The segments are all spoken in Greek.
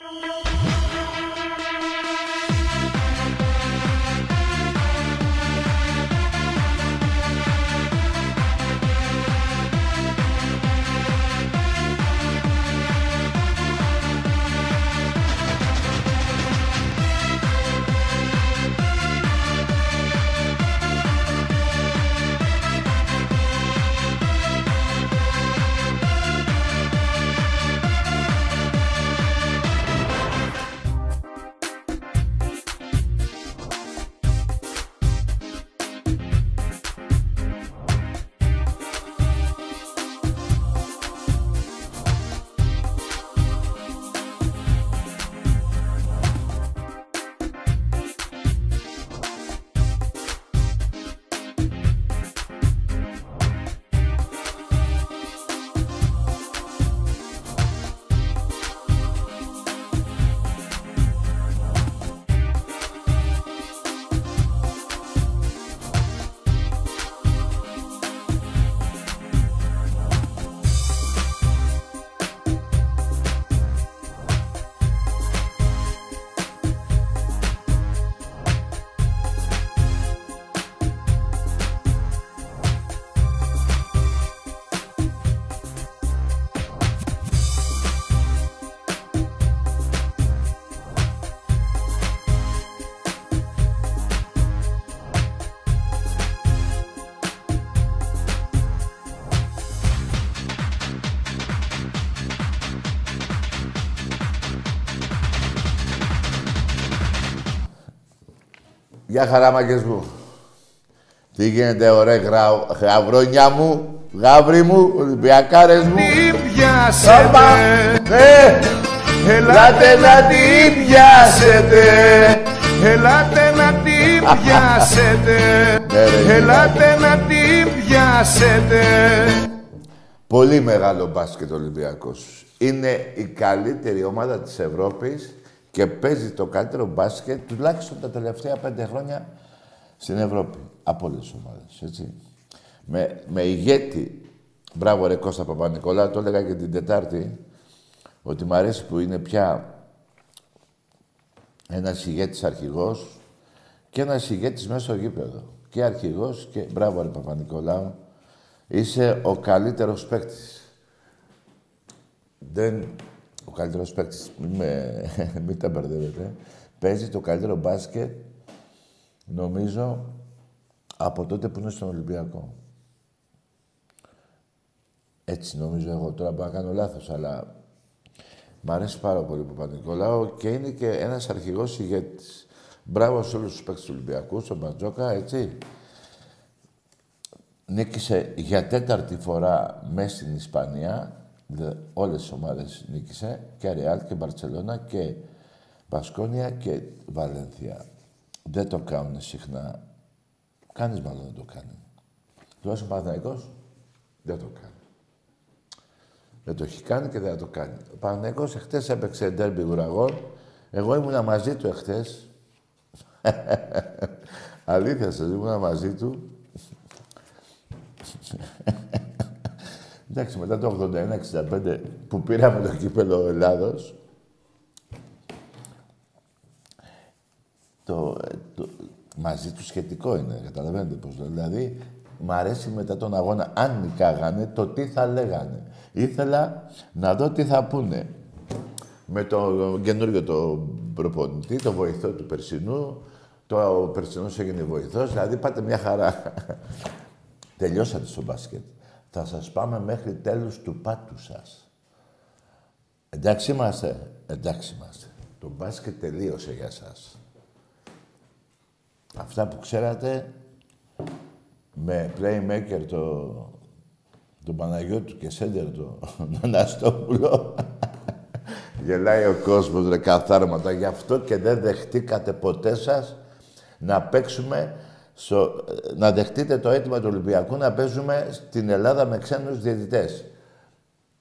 Thank you. Γεια χαρά, μάγκες μου. Τι γίνεται, ωραία γρα... γαβρόνια μου, γάβρι μου, Ολυμπιακάρες μου. Τι πιάσετε, Ε, ελάτε να την πιάσετε. Ελάτε να την πιάσετε. Ναι, ρε, Ελάτε να την πιάσετε. Πολύ μεγάλο μπάσκετ Ολυμπιακός. Είναι η καλύτερη ομάδα της Ευρώπης και παίζει το καλύτερο μπάσκετ τουλάχιστον τα τελευταία πέντε χρόνια στην Ευρώπη. Από όλες τις ομάδες, έτσι. Με, με ηγέτη, μπράβο ρε Κώστα Παπα-Νικολάου, το έλεγα και την Τετάρτη, ότι μ' αρέσει που είναι πια ένας ηγέτης αρχηγός και ένας ηγέτης μέσα στο γήπεδο. Και αρχηγός και μπράβο ρε Παπα-Νικολάου, είσαι ο καλύτερος παίκτης. Δεν... Ο καλύτερος παίκτης. Μην, με... μην τα μπερδεύετε. Παίζει το καλύτερο μπάσκετ, νομίζω, από τότε που είναι στον Ολυμπιακό. Έτσι νομίζω εγώ. Τώρα μπορώ να κάνω λάθος, αλλά μ' αρέσει πάρα πολύ που Παπα-Νικολάου και είναι και ένας αρχηγός ηγέτης. Μπράβο σε όλους τους παίκτες του Ολυμπιακού, στον Μπατζόκα, έτσι. Νίκησε για τέταρτη φορά μέσα στην Ισπανία. Δε, όλες τις ομάδες νίκησε. Και Ρεάλ και Μπαρτσελώνα και Βασκόνια και Βαλένθια. Δεν το κάνουν συχνά. Κανείς μάλλον δεν το κάνει. Τουλάχιστον ο Παναθηναϊκός δεν το κάνει. Δεν το έχει κάνει και δεν θα το κάνει. Ο Παναθηναϊκός εχθές έπαιξε ντέρμπι γουραγών. Εγώ ήμουνα μαζί του εχθές. Αλήθεια σας, ήμουνα μαζί του. Εντάξει, μετά το 81-65 που πήραμε το κύπελο Ελλάδος, το, το, μαζί του σχετικό είναι, καταλαβαίνετε πώς λέω. Δηλαδή, μ' αρέσει μετά τον αγώνα, αν νικάγανε, το τι θα λέγανε. Ήθελα να δω τι θα πούνε. Με το καινούριο το προπονητή, το βοηθό του Περσινού, το ο Περσινός έγινε βοηθός, δηλαδή πάτε μια χαρά. Τελειώσατε στο μπάσκετ. Θα σας πάμε μέχρι τέλους του πάτου σας. Εντάξει είμαστε. Εντάξει είμαστε. Το μπάσκετ τελείωσε για σας. Αυτά που ξέρατε με playmaker το, τον Παναγιώτου και σέντερ το Αναστόπουλο. Γελάει ο κόσμος ρε καθάρματα. Γι' αυτό και δεν δεχτήκατε ποτέ σας να παίξουμε στο, να δεχτείτε το αίτημα του Ολυμπιακού να παίζουμε στην Ελλάδα με ξένους διαιτητές.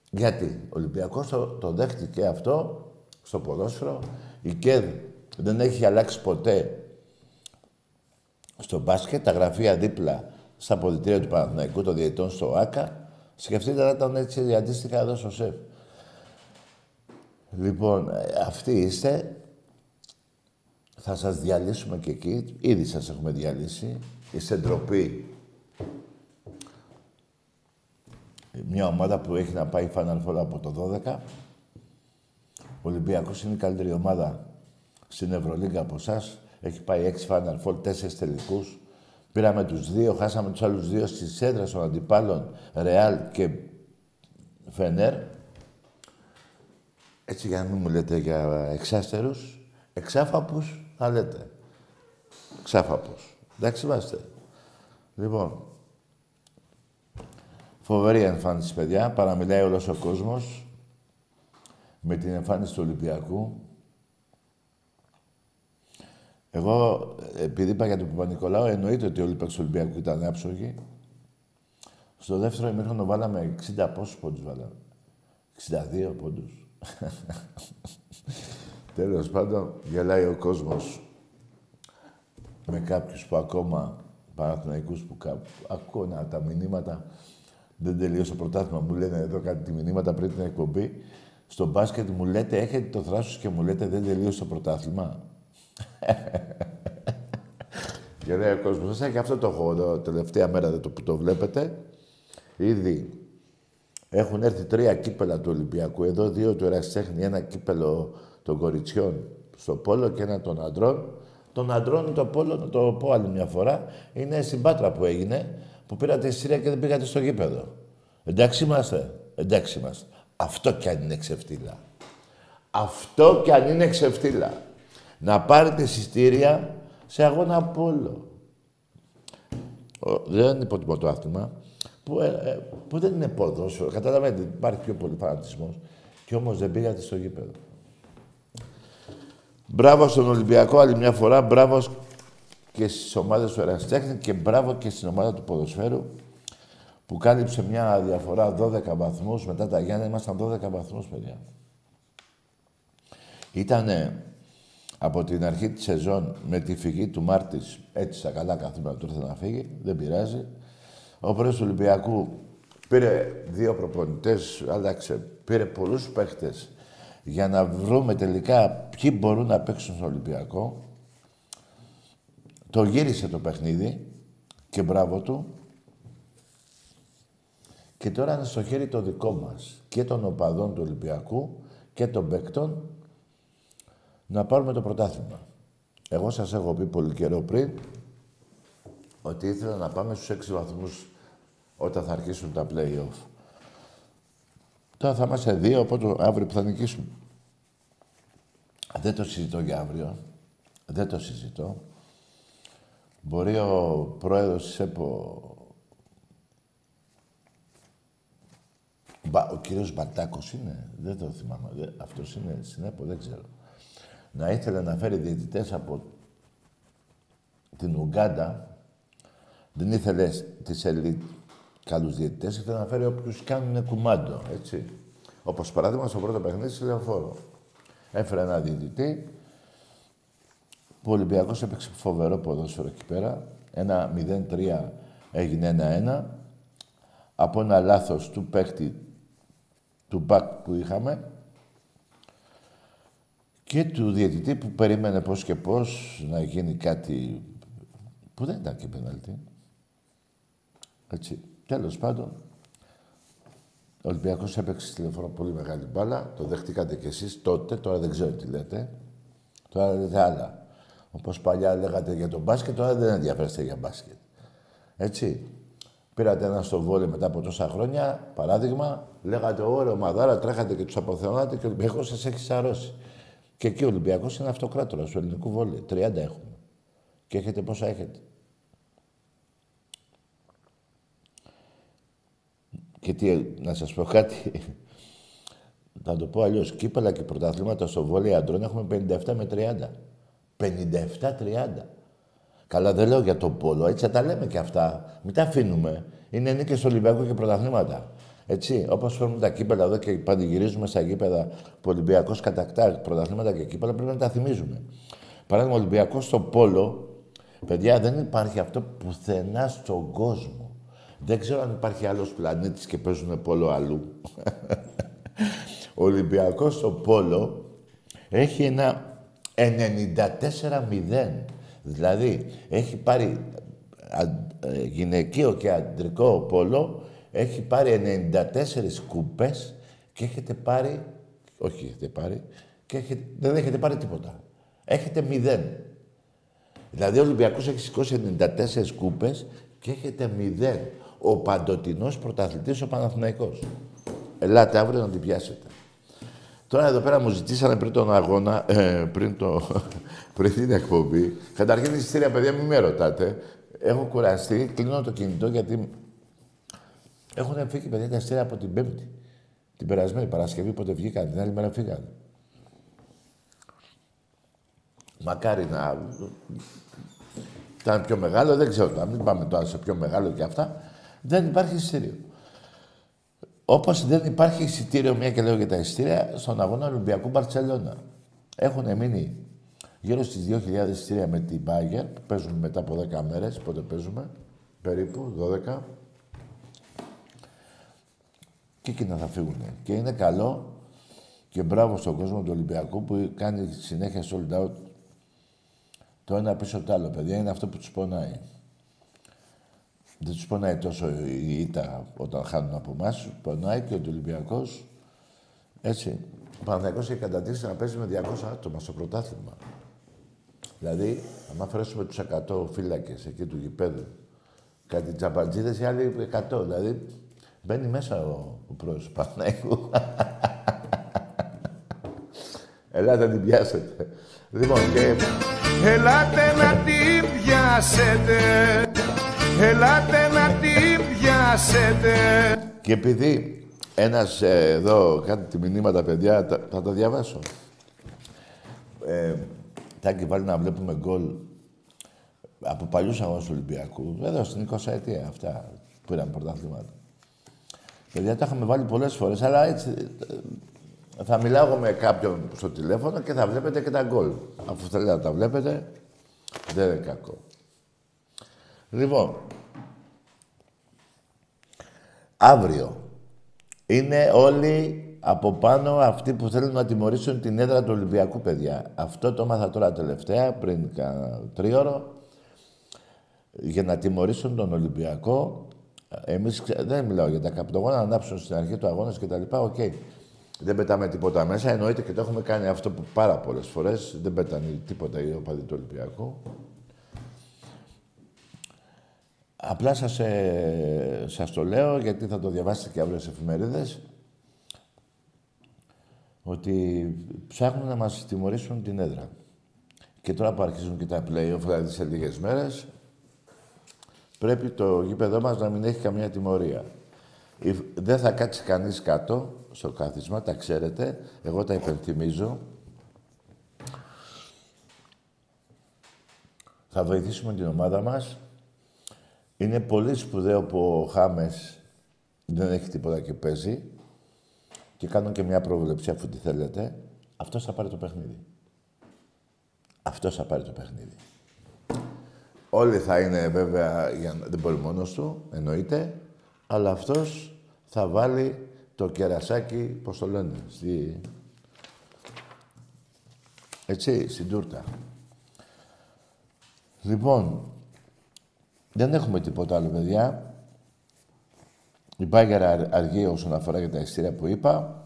Γιατί; Ο Ολυμπιακός το, το δέχτηκε αυτό στο ποδόσφαιρο. Η ΚΕΔ δεν έχει αλλάξει ποτέ στο μπάσκετ, τα γραφεία δίπλα στα πολιτήρια του Παναθηναϊκού των διαιτητών στο ΆΚΑ. Σκεφτείτε να ήταν έτσι αντίστοιχα εδώ στο ΣΕΦ. Λοιπόν, ε, αυτοί είστε. Θα σας διαλύσουμε και εκεί. Ήδη σας έχουμε διαλύσει. Είστε ντροπή. Μια ομάδα που έχει να πάει Final Four από το 12. Ο Ολυμπιακός είναι η καλύτερη ομάδα στην Ευρωλίγκα από εσάς. Έχει πάει 6 Final Four, 4 τελικούς. Πήραμε τους δύο, χάσαμε τους άλλους δύο στις έδρες των αντιπάλων Ρεάλ και Φενέρ. Έτσι για να μην μου λέτε για εξάστερους, εξάφαπους θα λέτε. Εξάφαπους. Εντάξει είμαστε. Λοιπόν, φοβερή εμφάνιση, παιδιά. Παραμιλάει όλος ο κόσμος με την εμφάνιση του Ολυμπιακού. Εγώ, επειδή είπα για τον Παπα-Νικολάου, εννοείται ότι όλοι οι παίκτες του Ολυμπιακού ήταν άψογοι. Στο δεύτερο ημίχρονο βάλαμε 60 πόσους πόντους βάλαμε. 62 πόντους. Τέλος πάντων, γελάει ο κόσμος με κάποιους που ακόμα, παραθυναϊκούς που κάπου, ακούω τα μηνύματα, δεν τελείωσε το πρωτάθλημα, μου λένε εδώ κάτι μηνύματα πριν την εκπομπή. Στο μπάσκετ μου λέτε, έχετε το θράσος και μου λέτε δεν τελείωσε το πρωτάθλημα. Γελάει ο κόσμος. Σας και αυτό το έχω τελευταία μέρα το, που το βλέπετε. Ήδη έχουν έρθει τρία κύπελα του Ολυμπιακού. Εδώ δύο του Ερασιτέχνη, ένα κύπελο των κοριτσιών στο πόλο και ένα των αντρών. Των αντρών το πόλο, να το πω άλλη μια φορά, είναι συμπάτρα που έγινε, που πήρατε Συρία και δεν πήγατε στο γήπεδο. Εντάξει είμαστε. Εντάξει είμαστε. Αυτό κι αν είναι ξεφτύλα. Αυτό κι αν είναι ξεφτύλα. Να πάρετε συστήρια σε αγώνα πόλο. Δεν είναι υποτιμώ το άθλημα που, ε, ε, που δεν είναι ποδόσφαιρο. Καταλαβαίνετε, υπάρχει πιο πολύ φανατισμός. Και όμως δεν πήγατε στο γήπεδο. Μπράβο στον Ολυμπιακό άλλη μια φορά. Μπράβο και στις ομάδες του Εραστέχνη και μπράβο και στην ομάδα του ποδοσφαίρου που κάλυψε μια διαφορά 12 βαθμούς. Μετά τα Γιάννα ήμασταν 12 βαθμούς, παιδιά. Ήτανε από την αρχή της σεζόν με τη φυγή του Μάρτης, έτσι στα καλά καθήματα του ήρθε να φύγει, δεν πειράζει. Ο πρόεδρος του Ολυμπιακού πήρε δύο προπονητές, άλλαξε, πήρε πολλούς παίχτες για να βρούμε τελικά ποιοι μπορούν να παίξουν στο Ολυμπιακό. Το γύρισε το παιχνίδι και μπράβο του. Και τώρα είναι στο χέρι το δικό μας και των οπαδών του Ολυμπιακού και των παίκτων να πάρουμε το πρωτάθλημα. Εγώ σας έχω πει πολύ καιρό πριν ότι ήθελα να πάμε στους έξι βαθμούς όταν θα αρχίσουν τα play-off. Τώρα θα είμαστε δύο, οπότε αύριο που θα νικήσουμε. Δεν το συζητώ για αύριο. Δεν το συζητώ. Μπορεί ο πρόεδρος της ΕΠΟ... Ο κύριος Μπατάκος είναι; Δεν το θυμάμαι. Αυτός είναι στην ΕΠΟ, δεν ξέρω να ήθελε να φέρει διαιτητές από την Ουγκάντα, δεν ήθελε τις ελίτ καλούς διαιτητές, ήθελε να φέρει όποιους κάνουν κουμάντο, έτσι. Όπως παράδειγμα στο πρώτο παιχνίδι στη Λεωφόρο. Έφερε ένα διαιτητή, που ο Ολυμπιακός έπαιξε φοβερό ποδόσφαιρο εκεί πέρα. Ένα 0-3 έγινε 1-1. Από ένα λάθος του παίκτη του μπακ που είχαμε, και του διαιτητή που περίμενε πώς και πώς να γίνει κάτι που δεν ήταν και πέναλτι. Έτσι. Τέλος πάντων, ο Ολυμπιακός έπαιξε στη τηλεφόρα πολύ μεγάλη μπάλα. Το δεχτήκατε κι εσείς τότε, τώρα δεν ξέρω τι λέτε. Τώρα λέτε άλλα. Όπως παλιά λέγατε για τον μπάσκετ, τώρα δεν ενδιαφέρεστε για μπάσκετ. Έτσι. Πήρατε ένα στο βόλιο μετά από τόσα χρόνια, παράδειγμα, λέγατε όρο μαδάρα, τρέχατε και τους αποθεώνατε και ο Ολυμπιακός σας έχει σαρώσει. Και εκεί ο Ολυμπιακός είναι αυτοκράτορας του ελληνικού βόλεϊ. 30 έχουμε. Και έχετε πόσα έχετε. Και τι, να σας πω κάτι, θα το πω αλλιώς, κύπελα και πρωταθλήματα στο βόλεϊ αντρών έχουμε 57 με 30. 57-30. Καλά δεν λέω για το πόλο, έτσι θα τα λέμε και αυτά. Μην τα αφήνουμε. Είναι νίκες στο Ολυμπιακό και πρωταθλήματα. Έτσι, όπως φέρνουμε τα κύπελα εδώ και πανηγυρίζουμε στα γήπεδα που ο Ολυμπιακός κατακτά πρωταθλήματα και κύπελα, πρέπει να τα θυμίζουμε. Παράδειγμα, ο Ολυμπιακός στο Πόλο, παιδιά, δεν υπάρχει αυτό πουθενά στον κόσμο. Δεν ξέρω αν υπάρχει άλλος πλανήτης και παίζουν Πόλο αλλού. ο Ο Ολυμπιακός στο Πόλο έχει ένα 94-0. Δηλαδή, έχει πάρει ε, γυναικείο και αντρικό πόλο, έχει πάρει 94 κούπες και έχετε πάρει... Όχι, έχετε πάρει. Και έχετε, δεν έχετε πάρει τίποτα. Έχετε μηδέν. Δηλαδή, ο Ολυμπιακός έχει σηκώσει 94 κούπες και έχετε μηδέν. Ο παντοτινός πρωταθλητής ο Παναθηναϊκός. Ελάτε αύριο να την πιάσετε. Τώρα εδώ πέρα μου ζητήσανε πριν τον αγώνα, ε, πριν, το, πριν την εκπομπή. Καταρχήν εισιτήρια, παιδιά, μην με ρωτάτε. Έχω κουραστεί, κλείνω το κινητό γιατί έχουν φύγει παιδιά τα εισιτήρια από την Πέμπτη. Την περασμένη Παρασκευή, πότε βγήκαν, την άλλη μέρα φύγαν. Μακάρι να ήταν πιο μεγάλο, δεν ξέρω, να μην πάμε τώρα σε πιο μεγάλο και αυτά. Δεν υπάρχει εισιτήριο. Όπως δεν υπάρχει εισιτήριο, μια και λέω για τα εισιτήρια, στον αγώνα Ολυμπιακού Μπαρσελόνα. Έχουν μείνει γύρω στις 2.000 εισιτήρια με την Bayern, που παίζουν μετά από 10 μέρες. Πότε παίζουμε, περίπου 12. Και εκείνα θα φύγουν. Και είναι καλό και μπράβο στον κόσμο του Ολυμπιακού που κάνει συνέχεια sold out το ένα πίσω το άλλο, παιδιά. Είναι αυτό που τους πονάει. Δεν τους πονάει τόσο η ήττα όταν χάνουν από εμάς. Πονάει και ο Ολυμπιακός. Έτσι. Ο Παναθηναϊκός έχει κατατήσει να παίζει με 200 άτομα στο πρωτάθλημα. Δηλαδή, αν αφαιρέσουμε τους 100 φύλακες εκεί του γηπέδου, κάτι τσαπατζίδε, οι άλλοι 100. Δηλαδή, μπαίνει μέσα ο, ο πρόεδρος του Παναθηναϊκού. Ελάτε να την πιάσετε. Λοιπόν, και... Ελάτε να την πιάσετε Ελάτε να την πιάσετε. Και επειδή ένας ε, εδώ κάτι τη μηνύματα, παιδιά, θα τα διαβάσω. Ε, Τάκη, βάλει να βλέπουμε γκολ από παλιούς αγώνες του Ολυμπιακού. Εδώ στην 20 ετία αυτά που ήταν πρωταθλήματα. Παιδιά, τα είχαμε βάλει πολλές φορές, αλλά έτσι ε, θα μιλάω με κάποιον στο τηλέφωνο και θα βλέπετε και τα γκολ. Αφού θέλετε να τα βλέπετε, δεν είναι κακό. Λοιπόν, αύριο είναι όλοι από πάνω αυτοί που θέλουν να τιμωρήσουν την έδρα του Ολυμπιακού, παιδιά. Αυτό το μάθα τώρα τελευταία, πριν τρίωρο, για να τιμωρήσουν τον Ολυμπιακό. Εμείς δεν μιλάω για τα καπνογόνα, να ανάψουν στην αρχή του αγώνα και τα λοιπά, οκ. Δεν πετάμε τίποτα μέσα, εννοείται και το έχουμε κάνει αυτό που πάρα πολλές φορές. Δεν πετάνε τίποτα οι οπαδοί του Ολυμπιακού. Απλά σας, ε, σας το λέω, γιατί θα το διαβάσετε και αύριο στις εφημερίδες, ότι ψάχνουν να μας τιμωρήσουν την έδρα. Και τώρα που αρχίζουν και τα play-off, δηλαδή σε λίγες μέρες, πρέπει το γήπεδό μας να μην έχει καμία τιμωρία. Δεν θα κάτσει κανείς κάτω στο κάθισμα, τα ξέρετε. Εγώ τα υπενθυμίζω. Θα βοηθήσουμε την ομάδα μας είναι πολύ σπουδαίο που ο Χάμες δεν έχει τίποτα και παίζει και κάνω και μια πρόβλεψη αφού τη θέλετε. Αυτός θα πάρει το παιχνίδι. Αυτός θα πάρει το παιχνίδι. Όλοι θα είναι βέβαια, για... δεν μπορεί μόνος του, εννοείται, αλλά αυτός θα βάλει το κερασάκι, πώς το λένε, στη... Έτσι, στην τούρτα. Λοιπόν, δεν έχουμε τίποτα άλλο, παιδιά. Η Μπάγκερα αργεί όσον αφορά για τα ειστήρια που είπα.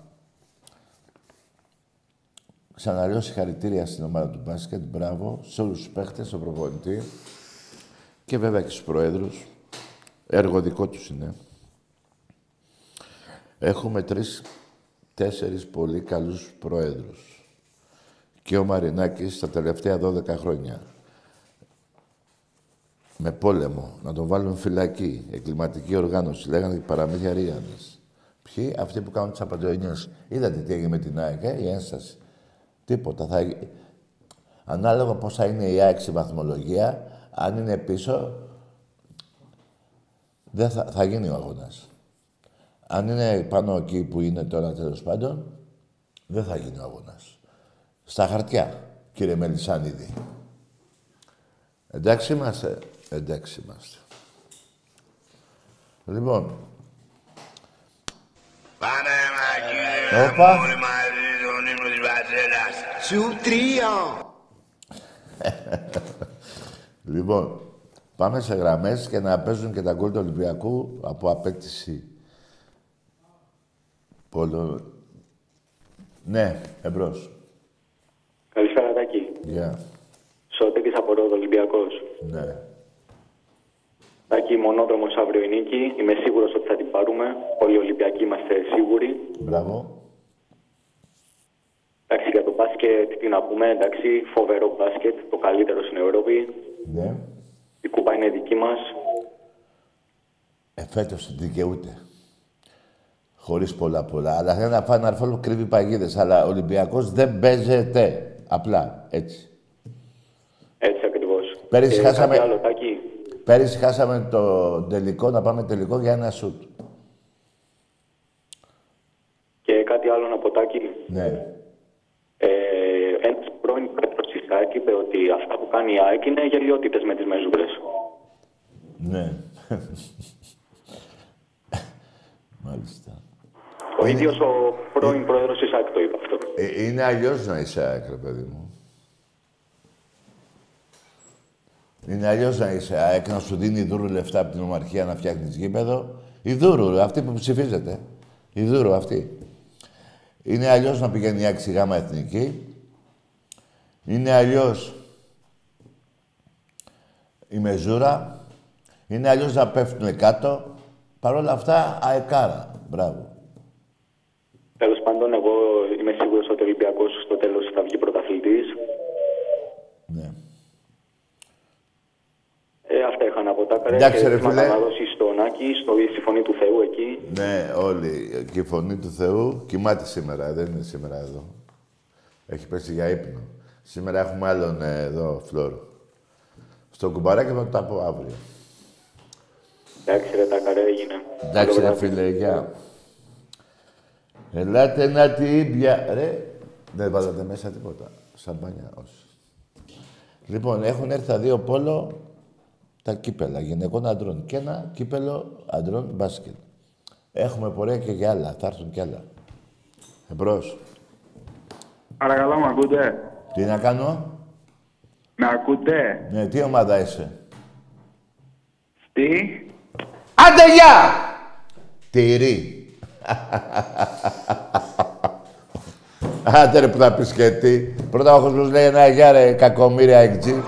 Ξαναλέω συγχαρητήρια στην ομάδα του μπάσκετ. Μπράβο σε όλους τους παίχτες, στον προπονητή και βέβαια και στους προέδρους. Έργο δικό τους είναι. Έχουμε τρεις, τέσσερις πολύ καλούς προέδρους. Και ο Μαρινάκης τα τελευταία 12 χρόνια με πόλεμο, να τον βάλουν φυλακή, εγκληματική οργάνωση. Λέγανε και παραμύθια Ρίανης. Ποιοι, αυτοί που κάνουν τις απαντοενιές. Είδατε τι έγινε με την ΑΕΚ, ε, η ένσταση. Τίποτα. Θα... Ανάλογα πώ θα είναι η ΑΕΚ στη βαθμολογία, αν είναι πίσω, δεν θα, θα γίνει ο αγώνας. Αν είναι πάνω εκεί που είναι τώρα τέλος πάντων, δεν θα γίνει ο αγώνας. Στα χαρτιά, κύριε Μελισάνιδη. Εντάξει είμαστε. Εντάξει είμαστε. Λοιπόν. Πάνε, κύριε, Όπα. σου, τρία. Λοιπόν, πάμε σε γραμμές και να παίζουν και τα γκολ του Ολυμπιακού από απέκτηση. Πόλο... Ναι, εμπρός. Καλησπέρα, Τάκη. Γεια. Σωτήρης από Ρόδο, Ολυμπιακός. Ναι. Τάκη, μονόδρομος αύριο η νίκη. Είμαι σίγουρος ότι θα την πάρουμε. Όλοι οι Ολυμπιακοί είμαστε σίγουροι. Μπράβο. Εντάξει, για το μπάσκετ, τι να πούμε, εντάξει, φοβερό μπάσκετ, το καλύτερο στην Ευρώπη. Ναι. Η κούπα είναι δική μας. Ε, φέτος δικαιούται. Χωρίς πολλά πολλά. Αλλά θέλει να φάει ένα αρφόλο κρύβει παγίδες. Αλλά ο Ολυμπιακός δεν παίζεται. Απλά, έτσι. Έτσι ακριβώς. Πέρυσι Και χάσαμε- κάτι άλλο, Τάκη. Πέρυσι χάσαμε το τελικό, να πάμε τελικό για ένα σουτ. Και κάτι άλλο να πω, Τάκη. Ναι. Ε, ένας πρώην πρόεδρος της ΑΕΚ είπε ότι αυτά που κάνει η ΑΕΚ είναι γελιότητες με τις μεζούρες. Ναι. Μάλιστα. Ο ίδιος ο πρώην πρόεδρος της ΑΕΚ το είπε αυτό. Ε, είναι αλλιώς να είσαι ΑΕΚ, ρε παιδί μου. Είναι αλλιώς να είσαι ΑΕΚ, να σου δίνει δούρου λεφτά από την ομαρχία να φτιάχνεις γήπεδο. Η δούρου, ρε, αυτή που ψηφίζεται. Η δούρου αυτή. Είναι αλλιώς να πηγαίνει η ΑΕΚ στη γάμα εθνική. Είναι αλλιώς η μεζούρα. Είναι αλλιώς να πέφτουν κάτω. Παρ' όλα αυτά, αεκάρα. Μπράβο. Τέλος πάντων, εγώ είμαι σίγουρος ότι ο Ολυμπιακός στο τέλο θα βγει πρωταθλητή. Ναι. Ε, αυτά είχα να πω τα πέρα. Εντάξει, και ρε θύματα φίλε. να δώσει στον Άκη, στο, στη φωνή του Θεού εκεί. Ναι, όλοι. Και η φωνή του Θεού κοιμάται σήμερα, δεν είναι σήμερα εδώ. Έχει πέσει για ύπνο. Σήμερα έχουμε άλλον ε, εδώ, Φλόρο. Στο κουμπαράκι θα το τα πω αύριο. Εντάξει, ρε, τα καρέ έγινε. Εντάξει, Καλό ρε βράδυ. φίλε, γεια. Ελάτε να την πια... Ρε, δεν βάλατε μέσα τίποτα. Σαμπάνια, όχι. Λοιπόν, έχουν έρθει τα δύο πόλο τα κύπελα γυναικών αντρών και ένα κύπελο αντρών μπάσκετ. Έχουμε πορεία και για άλλα, θα έρθουν κι άλλα. Εμπρός. Παρακαλώ, με ακούτε; Τι να κάνω, Με ακούτε; ναι, τι ομάδα είσαι; Τι; Άντε, γεια! Τυρί. Άντε ρε που θα πεις και τι. Πρώτα ο κόσμος λέει ένα γεια ρε κακομύρια εκτζή.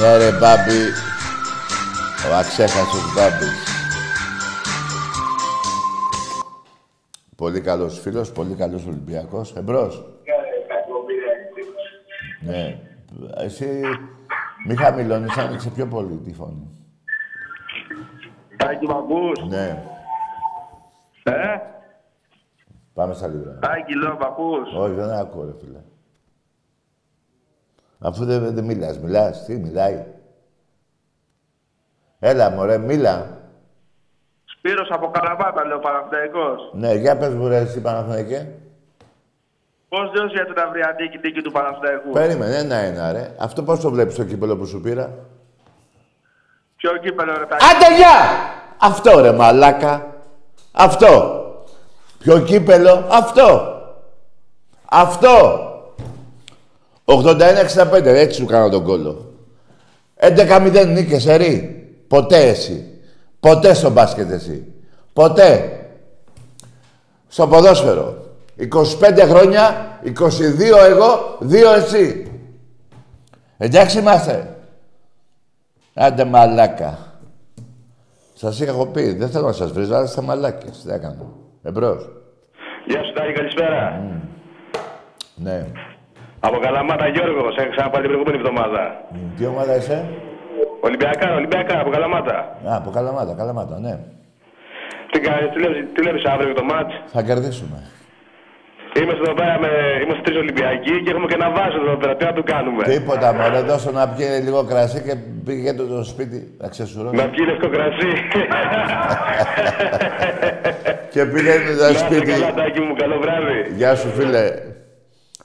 Ναι ρε μπάμπη. Ο αξέχαστος μπάμπης. Πολύ καλός φίλος, πολύ καλός Ολυμπιακός. Εμπρός. Ναι. Εσύ μη χαμηλώνεις, άνοιξε πιο πολύ τη φωνή. Τάκη, μ' ακούς; Ναι. Ε; Πάμε στα libra. Τάκη, λέω, μ' ακούς; Όχι, δεν ακούω, ρε φίλε. Αφού δεν, δεν μιλάς, μιλάς. Τι, μιλάει. Έλα, μωρέ, μίλα. Σπύρος από Καλαμάτα, λέω, Παναθηναϊκός. Ναι, για πες μου, ρε, εσύ Παναθηναϊκέ. Πώς δίνεις για την αυριανή τίκη του Παναθηναϊκού; Περίμενε, ένα-ένα, ρε. Αυτό πώς το βλέπεις το κύπελο που σου πήρα; Ποιο κύπελο, ρε, Τάκη. Άντε, γεια! Αυτό, ρε, μαλάκα. Αυτό. Ποιο κύπελο, αυτό. Αυτό. 81-65, έτσι σου κάνω τον κόλλο. 11-0 νίκες, ερή. Ποτέ εσύ. Ποτέ στο μπάσκετ εσύ. Ποτέ. Στο ποδόσφαιρο. 25 χρόνια, 22 εγώ, 2 εσύ. Εντάξει είμαστε. Άντε μαλάκα. Σας είχα πει, δεν θέλω να σας βρίζω, αλλά είστε μαλάκες. Τι έκανα. Εμπρός. Γεια σου, Τάκη, καλησπέρα. Ναι. Από Καλαμάτα, Γιώργος. Έχεις ξαναπάρει την προηγούμενη εβδομάδα. Μ, Τι ομάδα είσαι; Ολυμπιακά, Ολυμπιακά, από Καλαμάτα. Α, από Καλαμάτα, Καλαμάτα, ναι. Τι κάνεις, τι βλέπεις, τι βλέπεις αύριο για το μάτς; Θα κερδίσουμε. Είμαστε εδώ πέρα, με, είμαστε τρεις Ολυμπιακοί και έχουμε και ένα βάζο εδώ πέρα. Τι να του κάνουμε; Τίποτα, μωρέ, δώσω να πιει λίγο κρασί και πήγε το, το σπίτι να ξεσουρώσει. Να πιει λευκό κρασί. Και πήγαινε Να το είστε σπίτι. καλά, Τάκη μου, καλό βράδυ. Γεια σου, φίλε.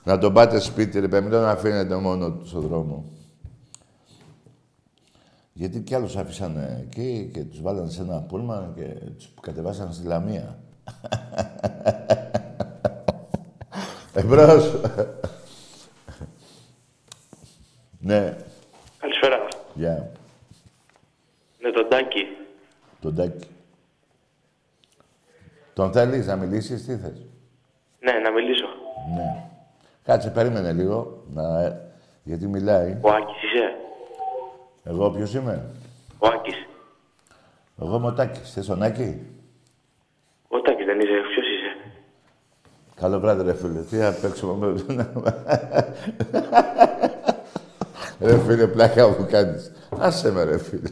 Να τον πάτε σπίτι, ρε παιδί, μην τον αφήνετε μόνο του στον δρόμο. Γιατί κι άλλους αφήσανε εκεί και τους βάλανε σε ένα πούλμα και τους κατεβάσανε στη Λαμία. Εμπρός. ναι, Καλησπέρα. γεια. Ναι, τον Τάκη. Τον Τάκη. Τον θέλεις να μιλήσεις, τι θες; Ναι, να μιλήσω. Ναι. Κάτσε, περίμενε λίγο, να... ε, γιατί μιλάει. Ο Άκης είσαι; Εγώ ποιος είμαι; Ο Άκης. Εγώ είμαι ο Τάκης. Θες τον Άκη; Ο Τάκης δεν είσαι. Ποιος είσαι; Καλό βράδυ, ρε φίλε. Τι θα παίξουμε με... ρε φίλε, πλάκα μου κάνεις. Άσε με, ρε φίλε.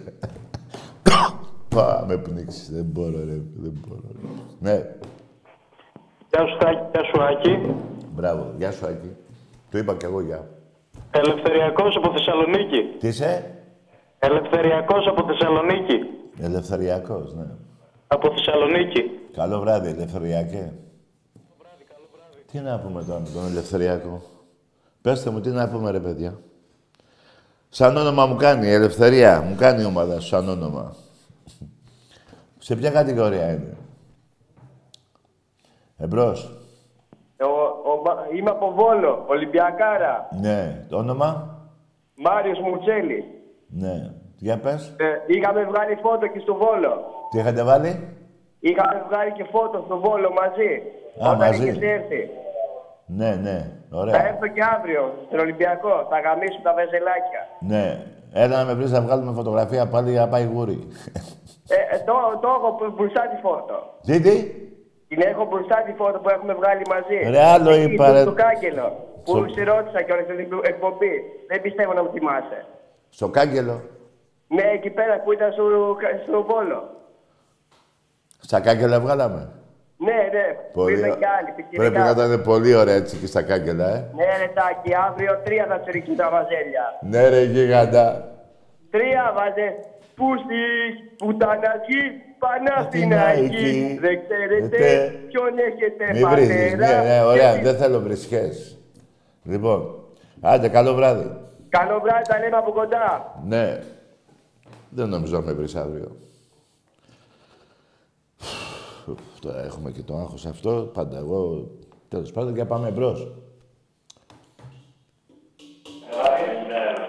Πά, με πνίξεις. Δεν μπορώ, ρε. Δεν μπορώ, ρε. Ναι, Γεια σου Τάκη, γεια σου Άκη. Μπράβο. Γεια σου, Άκη. Το είπα κι εγώ, γεια. Ελευθεριακός από Θεσσαλονίκη. Τι είσαι; Ελευθεριακός από Θεσσαλονίκη. Ελευθεριακός, ναι. Από Θεσσαλονίκη. Καλό βράδυ, Ελευθεριακέ. Τι να πούμε τώρα με τον Ελευθεριακό. Πέστε μου, τι να πούμε, ρε παιδιά. Σαν όνομα μου κάνει, η Ελευθερία. Μου κάνει η ομάδα σου σαν όνομα. Σε ποια κατηγορία είναι; Εμπρός. Ο, ο, Μα- είμαι από Βόλο, Ολυμπιακάρα. Ναι. Το όνομα; Μάριος Μουτσέλη. Ναι. Για πες. Ε, είχαμε βγάλει φώτο και στο Βόλο. Τι είχατε βάλει; Είχαμε βγάλει και φώτο στο Βόλο μαζί. Α, όταν μαζί. είχες έρθει. Ναι, ναι. Θα Ωραία. έρθω και αύριο στον Ολυμπιακό. Θα γαμίσουν τα βεζελάκια. Ναι. Έλα να με βρεις να βγάλουμε φωτογραφία πάλι για πάει γούρι. Ε, ε, το, το έχω μπρο- μπροστά τη φώτο. Τι, τι; Την έχω μπροστά τη φώτο που έχουμε βγάλει μαζί. Ρε, άλλο Εκεί, είπα, στο- ρε. Στο κάγκελο. Που Στο- σε ρώτησα και όλη την εκπομπή. Δεν πιστεύω να μου θυμάσαι. Στο κάγκελο. Ναι, εκεί πέρα που ήταν στο, στο Βόλο. Στα κάγκελα βγάλαμε. Ναι, ναι, που ήρθαν ω- κι άλλοι. Πρέπει πιτσιρικά. να ήταν πολύ ωραία έτσι και στα κάγκελα, ε. Ναι, ρε Τάκη, αύριο τρία θα σε ρίξουν τα βαζέλια. Ναι, ρε γίγαντα. Τρία βάζε. Πού στη πουτανακή Παναθηναϊκή. Παναθηναϊκή. Δεν ξέρετε Τε- ποιον έχετε Μην βρίζεις. πατέρα. Ναι, ναι, ωραία. και- Δεν θέλω βρισχές. Λοιπόν, άντε, καλό βράδυ. Καλό βράδυ, τα λέμε από κοντά. Ναι. Δεν νομίζω να με βρεις αύριο. Τώρα έχουμε και το άγχος αυτό. Πάντα εγώ, τέλος πάντων, και πάμε μπρος.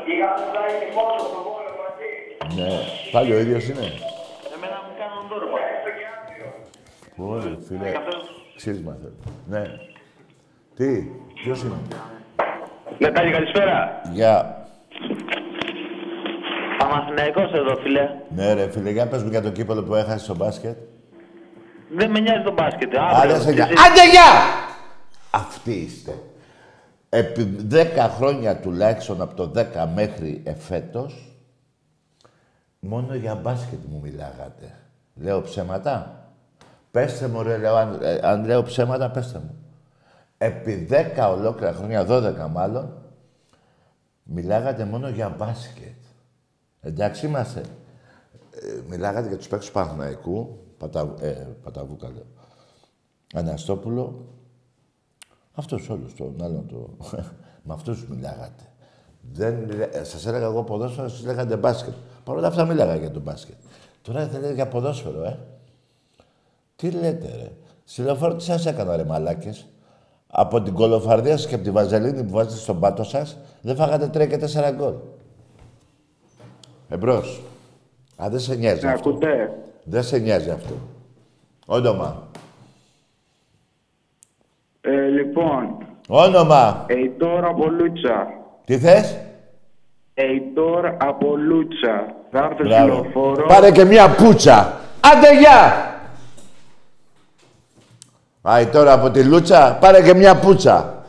Είχαμε βγάλει και φώτο στο Βόλο μαζί. Ναι. Πάλι ο ίδιος είναι; Εμένα μου κάνουν δώρο. Πολύ, φίλε. Ξύρισμα θέλω. Ναι. Τι, ποιος είναι; Ναι, Τάκη, καλησπέρα. Γεια. Παναθηναϊκός εδώ, φίλε. Ναι, ρε φίλε, για πες μου για το κύπελο που έχασες στο μπάσκετ. Δεν με νοιάζει το μπάσκετ. Άντε, Αύριο. σε γεια. Εσύ- Άντε, γεια! Αυτοί είστε. Επί 10 χρόνια τουλάχιστον, από το 10 μέχρι εφέτος, μόνο για μπάσκετ μου μιλάγατε. Λέω ψέματα. Πέστε μου, ρε, λέω, αν, ε, αν λέω ψέματα, πέστε μου. Επί 10 ολόκληρα χρόνια, 12 μάλλον, μιλάγατε μόνο για μπάσκετ. Εντάξει είμαστε. Ε, μιλάγατε για τους παίκτες του Παναθηναϊκού, Πατα, ε, Παταβούκα λέω. Αναστόπουλο. Αυτός όλους, τον άλλον το... Με αυτούς μιλάγατε. Δεν, μιλά- ε, σας έλεγα εγώ ποδόσφαιρο, σας λέγατε μπάσκετ. Παρ' όλα αυτά μιλάγα για τον μπάσκετ. Τώρα δεν λέτε για ποδόσφαιρο, ε. Τι λέτε, ρε. Στη λεωφόρο τι σας έκανα, ρε μαλάκες. Από την κολοφαρδία σας και από τη βαζελίνη που βάζετε στον πάτο σας, δεν φάγατε τρία και τέσσερα γκολ. Εμπρός. Α, δεν σε νοιάζει Με αυτό. ακούτε. Δεν σε νοιάζει αυτό. Όνομα. Ε, λοιπόν, Όνομα. Εϊτόρ από Λούτσα. Τι θες; Εϊτόρ από Λούτσα. Θα έρθω στη Μπράβο. λεωφόρο. Πάρε και μία πουτσα. Άντε, γεια! Άι τώρα από τη Λούτσα, πάρε και μία πουτσα.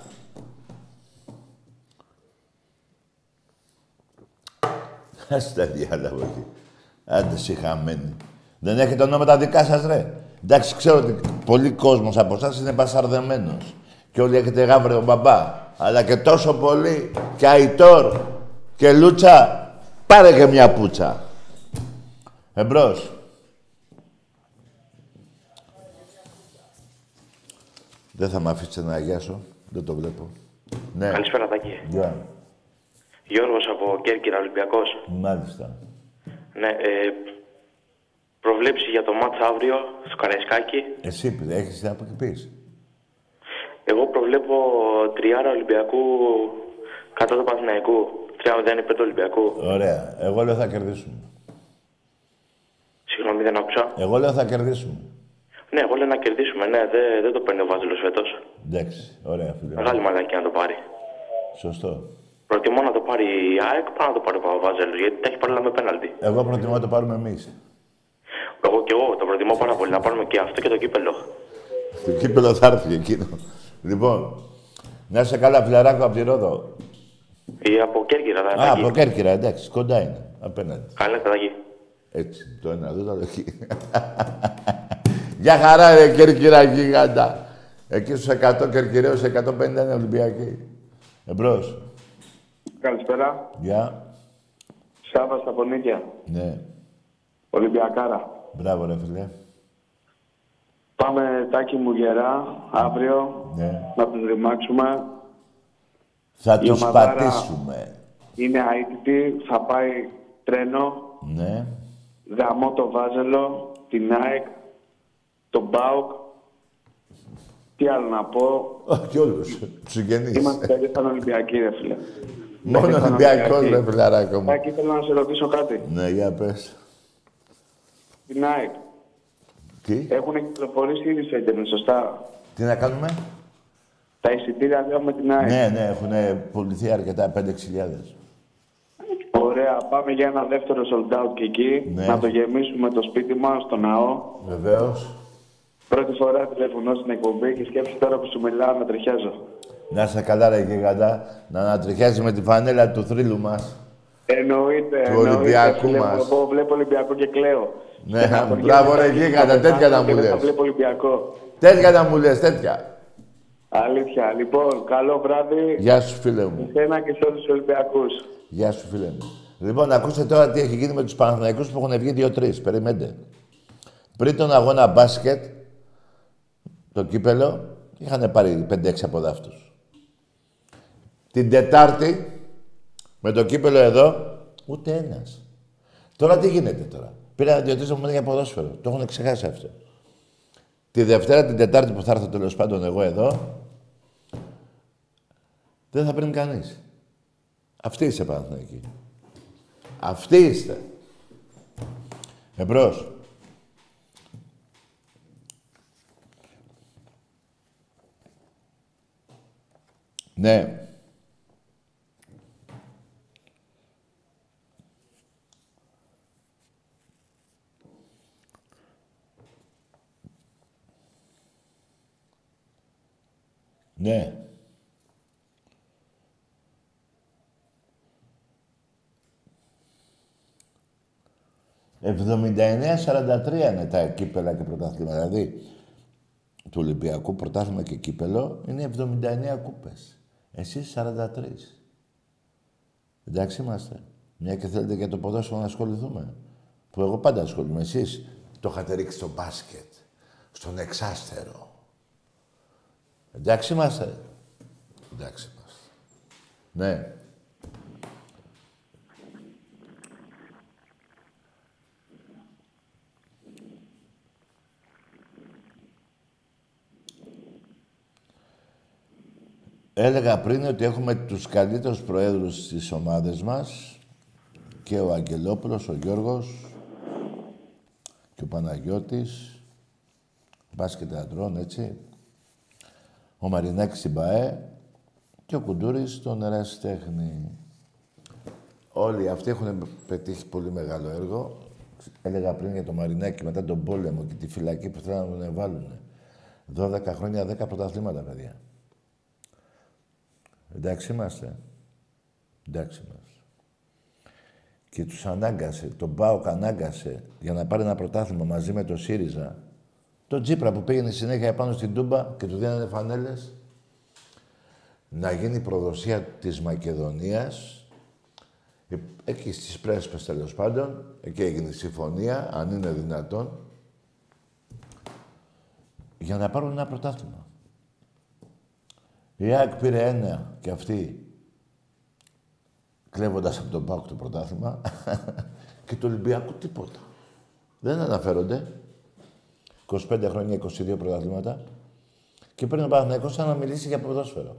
Ας τα διάλαβα εκεί. Άντε συχαμένοι. Δεν έχετε ονόματα δικά σας, ρε. Εντάξει, ξέρω ότι πολλοί κόσμος από εσάς είναι μπασαρδεμένος. Και όλοι έχετε γάβρε μπαμπά. Αλλά και τόσο πολύ και Αϊτόρ και Λούτσα, πάρε και μια πουτσα. Εμπρός. Δεν θα με αφήσετε να αγιάσω. Δεν το βλέπω. Ναι. Καλησπέρα, Τάκη. Γεια. Γιώργος από Κέρκυρα, Ολυμπιακός. Μάλιστα. Ναι, ε, προβλέψεις για το μάτς αύριο στο Καραϊσκάκι; Εσύ έχεις να πεις. Εγώ προβλέπω τριάρα Ολυμπιακού κατά του Παναθηναϊκού. 3-0 υπέρ του Ολυμπιακού. Ωραία. Εγώ λέω θα κερδίσουμε. Συγγνώμη, δεν άκουσα. Εγώ λέω θα κερδίσουμε. Ναι, εγώ λέω να κερδίσουμε. Ναι, δεν, δεν το παίρνει ο Βάζελος φέτος. Εντάξει. Ωραία, φίλε. Μεγάλη μαλακή να το πάρει. Σωστό. Προτιμώ να το πάρει η ΑΕΚ πάνω να το πάρει ο Βάζελος, γιατί τα έχει πάρει όλα με πέναλτι. Εγώ προτιμώ να το πάρουμε εμείς. Εγώ και εγώ το προτιμώ πάρα πολύ να πάρουμε και αυτό και το κύπελο. Το κύπελο θα έρθει εκείνο. Λοιπόν, να είσαι καλά, φιλαράκο από τη Ρόδο. Ή από Κέρκυρα, θα Α, από Κέρκυρα, εντάξει, κοντά είναι. Απέναντι. Καλά, θα εκεί. Έτσι, το ένα, δεν το άλλο εκεί. Για χαρά, ρε Κέρκυρα γίγαντα. Εκεί στους 100 Κερκυραίους, 150 είναι Ολυμπιακοί. Εμπρός. Καλησπέρα. Γεια. Σάβα στα Πονίκια. Ναι. Ολυμπιακάρα. Μπράβο, ρε φίλε. Πάμε τάκι μου γερά αύριο Ναι. να τους ρημάξουμε. Θα Η τους ομαδάρα- πατήσουμε. Είναι αίτητη, θα πάει τρένο, Ναι. γαμώ το Βάζελο, την ΑΕΚ, τον Μπάουκ. Τι άλλο να πω. Όχι όλους. Τους συγγενείς. Είμαστε τελείως σαν Ολυμπιακοί, ρε φίλε. Μόνο Τελείως σαν Ολυμπιακός, Ολυμπιακοί. ρε φιλαράκο μου. Τάκη, θέλω να σε ρωτήσω κάτι. Ναι, για πες. Την ΑΕΚ. Τι, Έχουν κυκλοφορήσει ήδη σε ίντερνετ, σωστά; τι να κάνουμε; Τα εισιτήρια λέω με την ΑΕΚ. Ναι, ναι, έχουν πουληθεί αρκετά, 5-6 Ωραία, πάμε για ένα δεύτερο sold out και εκεί. Ναι. Να το γεμίσουμε το σπίτι μας, στο ναό. Βεβαίως. Πρώτη φορά τηλεφωνώ στην εκπομπή και σκέψου τώρα που σου μιλάω να τριχιάζω. Να είσαι καλά, ρε γίγαντα, να ανατριχιάζει με τη φανέλα του θρύλου μας. Εννοείται, Του εννοείται. Ολυμπιακού Βλέπω- μας. Εγώ βλέπω Ολυμπιακό και κλαίω. Ναι, Και στεναχωριέμαι μπράβο, ρε όταν γίγαντα, είμαι τέτοια να και μου δεν θα λες. βλέπω Ολυμπιακό. Τέτοια να μου λες, τέτοια. Αλήθεια. Λοιπόν, καλό βράδυ. Γεια σου, φίλε μου. Εσένα και σε όλους τους Ολυμπιακούς. Γεια σου, φίλε μου. Λοιπόν, ακούστε τώρα τι έχει γίνει με τους Παναθηναϊκούς που έχουν βγει δύο-τρεις. Περιμένετε. Πριν τον αγώνα μπάσκετ, το κύπελο, είχαν πάρει 5-6 από δάφτους. Την Τετάρτη, με το κύπελο εδώ, ούτε ένας. Τώρα τι γίνεται τώρα; Πήρα δύο-τρεις μου για ποδόσφαιρο. Το έχουν ξεχάσει αυτό. Τη Δευτέρα, την Τετάρτη που θα έρθω τέλος πάντων εγώ εδώ, δεν θα παίρνει κανείς. Αυτή είστε Παναθηναϊκοί. Αυτή είστε. Εμπρός. Ναι. Ναι. 79-43 είναι τα κύπελα και πρωταθλήματα. Δηλαδή, του Ολυμπιακού πρωτάθλημα και κύπελο είναι 79 κούπες. Εσείς 43. Εντάξει είμαστε. Μια και θέλετε για το ποδόσφαιρο να ασχοληθούμε. Που εγώ πάντα ασχολούμαι. Εσείς το είχατε ρίξει στο μπάσκετ. Στον εξάστερο. Εντάξει είμαστε. Εντάξει είμαστε. Ναι. Έλεγα πριν ότι έχουμε τους καλύτερους προέδρους στις ομάδες μας και ο Αγγελόπουλος, ο Γιώργος και ο Παναγιώτης, μπάσκετ θεατρών, έτσι. Ο Μαρινάκης στην ΠΑΕ και ο Κουντούρης στον Ερασιτέχνη. Όλοι αυτοί έχουν πετύχει πολύ μεγάλο έργο. Έλεγα πριν για τον Μαρινάκη μετά τον πόλεμο και τη φυλακή που θέλανε να τον βάλουν. 12 χρόνια, 10 πρωταθλήματα, παιδιά. Εντάξει είμαστε. Εντάξει είμαστε. Και τους ανάγκασε, τον Πάοκ ανάγκασε για να πάρει ένα πρωτάθλημα μαζί με το ΣΥΡΙΖΑ. Τον Τζίπρα που πήγαινε συνέχεια επάνω στην Τούμπα και του δίνανε φανέλες. Να γίνει η προδοσία της Μακεδονίας. Ε, Εκεί στις πρέσπες τέλος πάντων. Εκεί έγινε η συμφωνία, αν είναι δυνατόν. Για να πάρουν ένα πρωτάθλημα. Η ΑΕΚ πήρε ένα και αυτή κλέβοντας από τον Πάουκ το πρωτάθλημα και του Ολυμπιακού τίποτα. Δεν αναφέρονται. 25 χρόνια, 22 πρωταθλήματα. Και πριν ο Παναθηναϊκός σαν να μιλήσει για ποδόσφαιρο.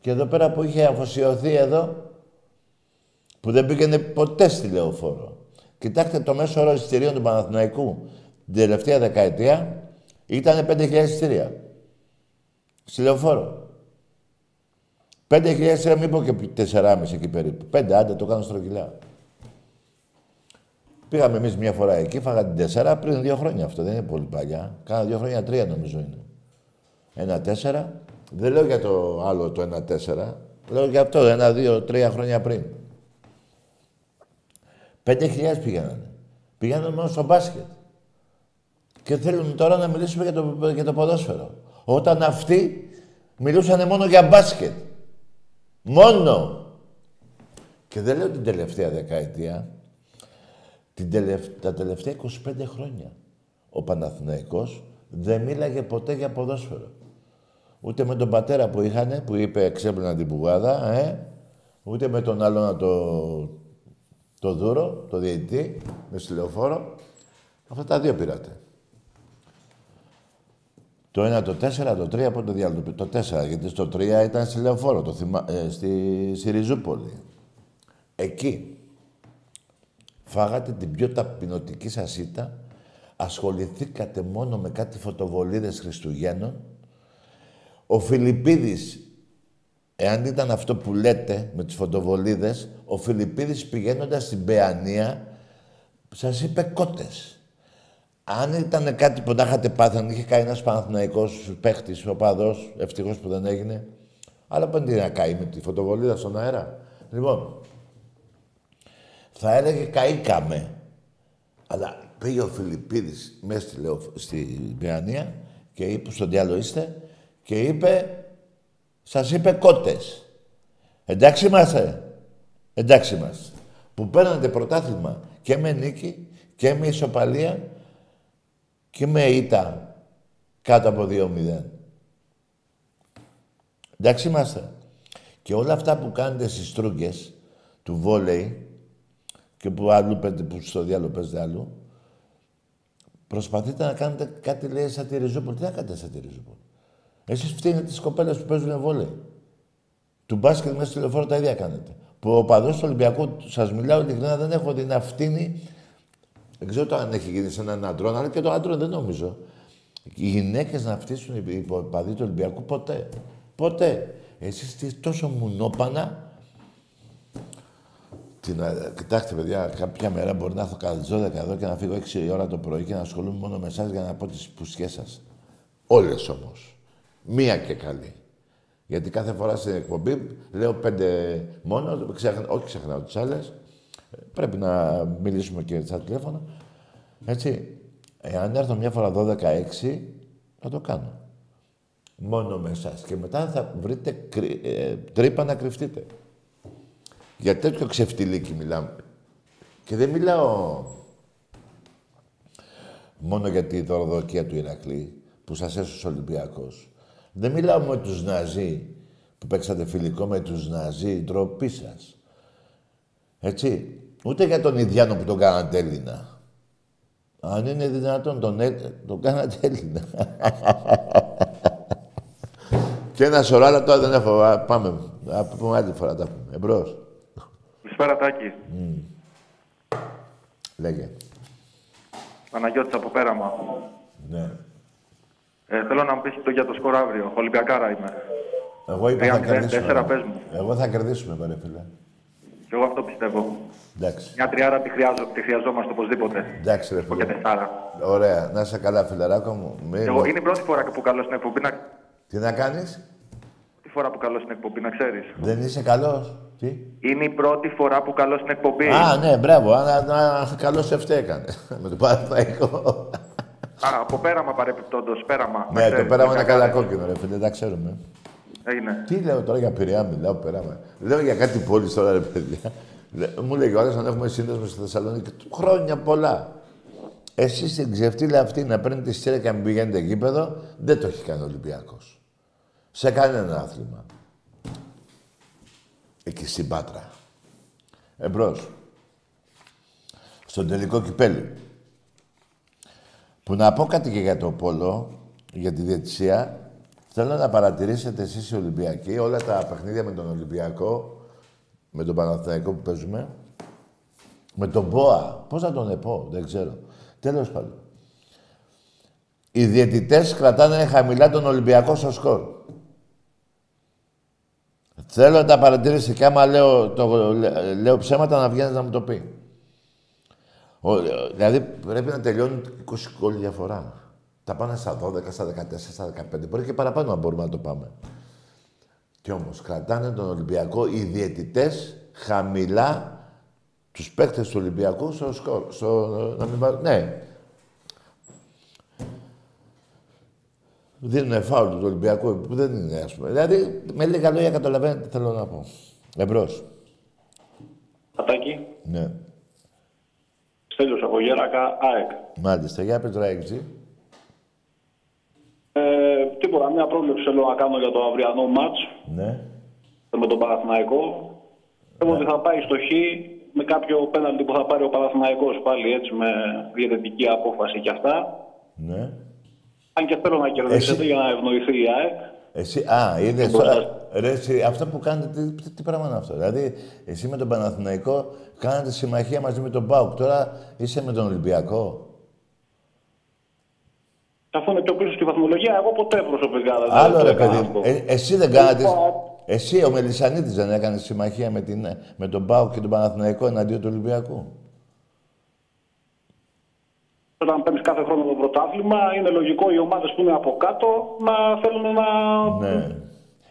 Και εδώ πέρα που είχε αφοσιωθεί εδώ, που δεν πήγαινε ποτέ στη λεωφόρο. Κοιτάξτε το μέσο όρο εισιτηρίων του Παναθηναϊκού την τελευταία δεκαετία ήταν 5.000 εισιτήρια. Στη λεωφόρο. 5.000 εισιτήρια, μην πω και 4,5 εκεί περίπου. 5, άντε το κάνω στρογγυλά. Πήγαμε εμείς μια φορά εκεί, φάγα την 4 πριν δύο χρόνια αυτό. Δεν είναι πολύ παλιά. Κάνα δύο χρόνια, τρία νομίζω είναι. Ένα τέσσερα. Δεν λέω για το άλλο το ένα τέσσερα. Λέω για αυτό, ένα, δύο, τρία χρόνια πριν. Πέντε χιλιάδες πήγαιναν. Πήγαιναν μόνο στο μπάσκετ. Και θέλουν τώρα να μιλήσουμε για το, για το ποδόσφαιρο. Όταν αυτοί μιλούσαν μόνο για μπάσκετ. Μόνο. Και δεν λέω την τελευταία δεκαετία. Την τα τελευταία 25 χρόνια. Ο Παναθηναϊκός δεν μίλαγε ποτέ για ποδόσφαιρο. Ούτε με τον πατέρα που είχαν, που είπε εξέπλυνα την πουγάδα, ε, ούτε με τον άλλο το, το δούρο, το διαιτητή, με στυλεοφόρο. Αυτά τα δύο πήρατε. Το ένα, το τέσσερα, το τρία, από το διάλογο. Το τέσσερα, γιατί στο τρία ήταν στη Λεωφόρο, το θυμα... ε, στη, στη Ριζούπολη. Εκεί. Φάγατε την πιο ταπεινωτική σας ήττα. Ασχοληθήκατε μόνο με κάτι φωτοβολίδες Χριστουγέννων ο Φιλιππίδης, εάν ήταν αυτό που λέτε με τις φωτοβολίδες, ο Φιλιππίδης πηγαίνοντας στην Παιανία, σας είπε κότες. Αν ήταν κάτι που να είχατε πάθει, αν είχε κάνει ένας Παναθηναϊκός παίχτης, ο παδός, ευτυχώς που δεν έγινε, αλλά πάνε να καεί με τη φωτοβολίδα στον αέρα. Λοιπόν, θα έλεγε καήκαμε. Αλλά πήγε ο Φιλιππίδης μέσα στη, στη Παιανία και είπε στον διάλογο είστε και είπε, σας είπε κότες. Εντάξει είμαστε. Εντάξει είμαστε. Που παίρνατε πρωτάθλημα και με νίκη και με ισοπαλία και με ήττα κάτω από 2-0. Εντάξει είμαστε. Και όλα αυτά που κάνετε στις τρούγκες του βόλεϊ και που άλλου που στο διάλογο παίζετε άλλου, προσπαθείτε να κάνετε κάτι λέει σαν τη Ριζούπολη. Τι να κάνετε σαν τη Ριζούπολη. Εσείς φτύνετε τις κοπέλες που παίζουν βόλεϊ. Του μπάσκετ μέσα στη λεωφόρο τα ίδια κάνετε. Που ο παδός του Ολυμπιακού, σας μιλάω ειλικρινά, δεν έχω δει να φτύνει. Δεν ξέρω αν έχει γίνει σε έναν άντρο, αλλά και το άντρο δεν νομίζω. Οι γυναίκες να φτύσουν οι παδοί του Ολυμπιακού ποτέ. Ποτέ. Εσείς τόσο μουνόπανα. Τι να, κοιτάξτε, παιδιά, κάποια μέρα μπορεί να έχω κατά 12 εδώ και να φύγω 6 ώρα το πρωί και να ασχολούμαι μόνο με εσάς για να πω τις πουσιές σας. Όλες όμως. Μία και καλή. Γιατί κάθε φορά στην εκπομπή λέω πέντε μόνο, ξέχνα, όχι ξεχνάω τις άλλες. Πρέπει να μιλήσουμε και στα τηλέφωνα. Έτσι, εάν έρθω μια φορά 12-6, θα το κάνω. Μόνο με εσάς. Και μετά θα βρείτε κρυ, ε, τρύπα να κρυφτείτε. Για τέτοιο ξεφτιλίκι μιλάμε. Και δεν μιλάω μόνο για τη δωροδοκία του Ηρακλή, που σας έσωσε ο Ολυμπιακός. Δεν μιλάω με τους Ναζί που παίξατε φιλικό με τους Ναζί, ντροπή σας. Έτσι. Ούτε για τον Ιδιάνο που τον κάνατε Έλληνα. Αν είναι δυνατόν τον, Έ... τον κάνατε Έλληνα. Και ένα σωρό άλλα τώρα δεν έχω. Πάμε. Θα πούμε άλλη φορά τα πούμε. Εμπρός. Καλησπέρα Τάκη. Mm. Λέγε. Παναγιώτης από Πέραμα. Ναι. Ε, θέλω να μου πεις το για το σκορ αύριο. Ολυμπιακάρα είμαι. Εγώ είπα θα κερδίσουμε. Τέσσερα πες μου. Εγώ θα κερδίσουμε, πέρα φίλε. Και εγώ αυτό πιστεύω. Εντάξει. Μια τριάρα τη, χρειάζο, τη χρειαζόμαστε οπωσδήποτε. Εντάξει, ρε φίλε. Και τεσσάρα. Ωραία. Να είσαι καλά, φιλεράκο μου. Μη... Εγώ, είναι η πρώτη φορά που καλώ στην εκπομπή να... Τι να κάνεις; Πρώτη φορά που καλώ στην εκπομπή, να ξέρεις. Δεν είσαι καλός. Τι; Είναι η πρώτη φορά που καλώ στην εκπομπή. Α, ναι, μπράβο. Α, να, καλώς σε έκανε. Με το παραθαϊκό. Α, από πέραμα παρεπιπτόντως, πέραμα. Ναι, το πέραμα είναι καλά κόκκινο, ρε φίλε, τα ξέρουμε. Έγινε. Τι λέω τώρα για Πειραιά, μιλάω πέραμα. Λέω για κάτι πόλης τώρα, ρε παιδιά. Μου λέει ο άλλο αν έχουμε σύνδεσμο στη Θεσσαλονίκη. Χρόνια πολλά. Εσεί την ξεφτύλα αυτή να παίρνετε στήρα και να μην πηγαίνετε γήπεδο, δεν το έχει κάνει ο Ολυμπιακός. Σε κανένα άθλημα. Εκεί στην Πάτρα. Εμπρός. Στον τελικό κυπέλι. Που να πω κάτι και για το πόλο, για τη διαιτησία. Θέλω να παρατηρήσετε εσείς οι Ολυμπιακοί όλα τα παιχνίδια με τον Ολυμπιακό, με τον Παναθηναϊκό που παίζουμε, με τον Μπόα. Πώς να τον πω, δεν ξέρω. Τέλος πάντων. Οι διαιτητές κρατάνε χαμηλά τον Ολυμπιακό στο σκορ. Θέλω να τα παρατηρήσει και άμα λέω, το, λέω ψέματα να βγαίνεις να μου το πει. Ο, δηλαδή πρέπει να τελειώνουν 20 γκολ διαφορά. Τα πάνε στα 12, στα 14, στα 15. Μπορεί και παραπάνω να μπορούμε να το πάμε. Κι όμως κρατάνε τον Ολυμπιακό οι διαιτητές χαμηλά τους παίκτες του Ολυμπιακού στο σκορ. Στο, να μην ναι. Δίνουν φάουλ του Ολυμπιακού που δεν είναι, ας πούμε. Δηλαδή, με λίγα λόγια καταλαβαίνετε τι θέλω να πω. Εμπρός. Πατάκι. Ναι. Στέλιος από Γέρακα, ΑΕΚ. Μάλιστα. Για πες τώρα Ε, τίποτα, μια πρόβλεψη θέλω να κάνω για το αυριανό μάτς Ναι. με τον Παναθηναϊκό. Θέλω ότι θα πάει στο Χ με κάποιο πέναλτι που θα πάρει ο Παναθηναϊκός πάλι έτσι με διαιτητική απόφαση και αυτά. Ναι. Αν και θέλω να κερδίσετε Εσύ- για να ευνοηθεί η ΑΕΚ. Εσύ, α, είδες Μπροστά. τώρα. Ρε, εσύ, αυτό που κάνετε, τι, τι, τι πράγμα είναι αυτό; Δηλαδή, εσύ με τον Παναθηναϊκό κάνατε συμμαχία μαζί με τον Πάουκ. Τώρα είσαι με τον Ολυμπιακό. Αφού είναι πιο πίσω στη βαθμολογία, εγώ ποτέ προσωπικά δεν Άλλο το ρε έκανα παιδί. αυτό. Ε, εσύ δεν κάνατε. Λοιπόν, Εσύ ο Μελισανίδης δεν έκανε συμμαχία με, την, με τον Πάουκ και τον Παναθηναϊκό εναντίον του Ολυμπιακού. Όταν παίρνεις κάθε χρόνο το πρωτάθλημα, είναι λογικό οι ομάδες που είναι από κάτω να θέλουν να, Ναι.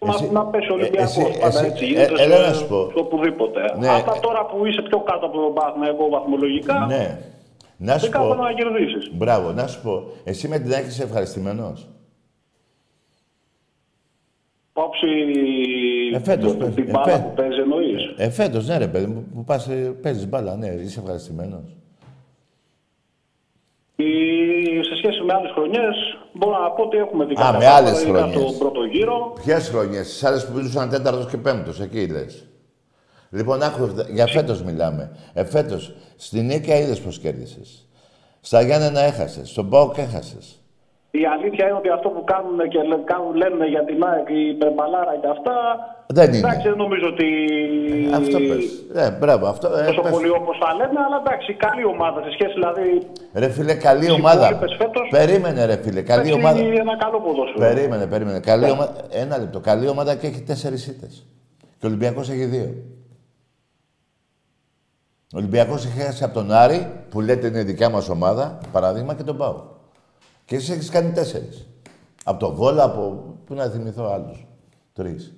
να, Εσύ- να πέσει ο ε, Ολυμπιακός. εσύ- Πάντα εσύ- έτσι ε, γίνεται. έλα σε- να σου πω. σε οπουδήποτε. Ναι. Αυτά τώρα που είσαι πιο κάτω από τον Παναθηναϊκό βαθμολογικά, Ναι. Να σου δεν κάνω πω. να κερδίσεις. Μπράβο, να σου πω. Εσύ με την ΑΕΚ είσαι ευχαριστημένος; Όψη Ε, φέτος το- παίζει. την Ε, μπάλα φέ- που παίζεις εννοείς. Ε, φέτος, ναι ρε παιδί μου, που πας, ε, παίζεις μπάλα, ναι, είσαι ευχαριστημένος. Σε σχέση με άλλες χρονιές, μπορώ να πω ότι έχουμε δει Α, κάποια με άλλες πράγματα, ειδικά χρονιές. στον πρώτο γύρο. Ποιες χρονιές, τις άλλες που μιλούσαν τέταρτος και πέμπτος, εκεί λες. Λοιπόν, άκου, για φέτος μιλάμε. Ε, φέτος, στην Νίκαια είδες πώς κέρδισες. Στα Γιάννενα έχασες, στον ΠΑΟΚ έχασες. Η αλήθεια είναι ότι αυτό που κάνουν και λέ- κάνουν, λένε για την ΑΕΚ, η Περμπαλάρα και αυτά. Δεν είναι. Εντάξει, δεν νομίζω ότι. Αυτό πες. Ε, μπράβο, αυτό. Ε, Τόσο πες. πολύ όπως τα λένε, αλλά εντάξει, καλή ομάδα σε σχέση δηλαδή. Ρε φίλε, καλή Οι ομάδα. υπόλοιπες φέτος Περίμενε ρε φίλε, καλή παίξει ομάδα. ένα καλό ποδόσφαιρο. Περίμενε, περίμενε. Καλή ομάδα. Ένα λεπτό. Καλή ομάδα και έχει τέσσερις ήττες. Και ο Ολυμπιακός έχει δύο. Ο Ολυμπιακός έχει χάσει από τον Άρη, που λέτε είναι δικιά μας ομάδα, παράδειγμα, και τον Πάο. Και εσύ έχεις κάνει τέσσερις. Από το Βόλα, από... Πού να θυμηθώ άλλους. Τρεις.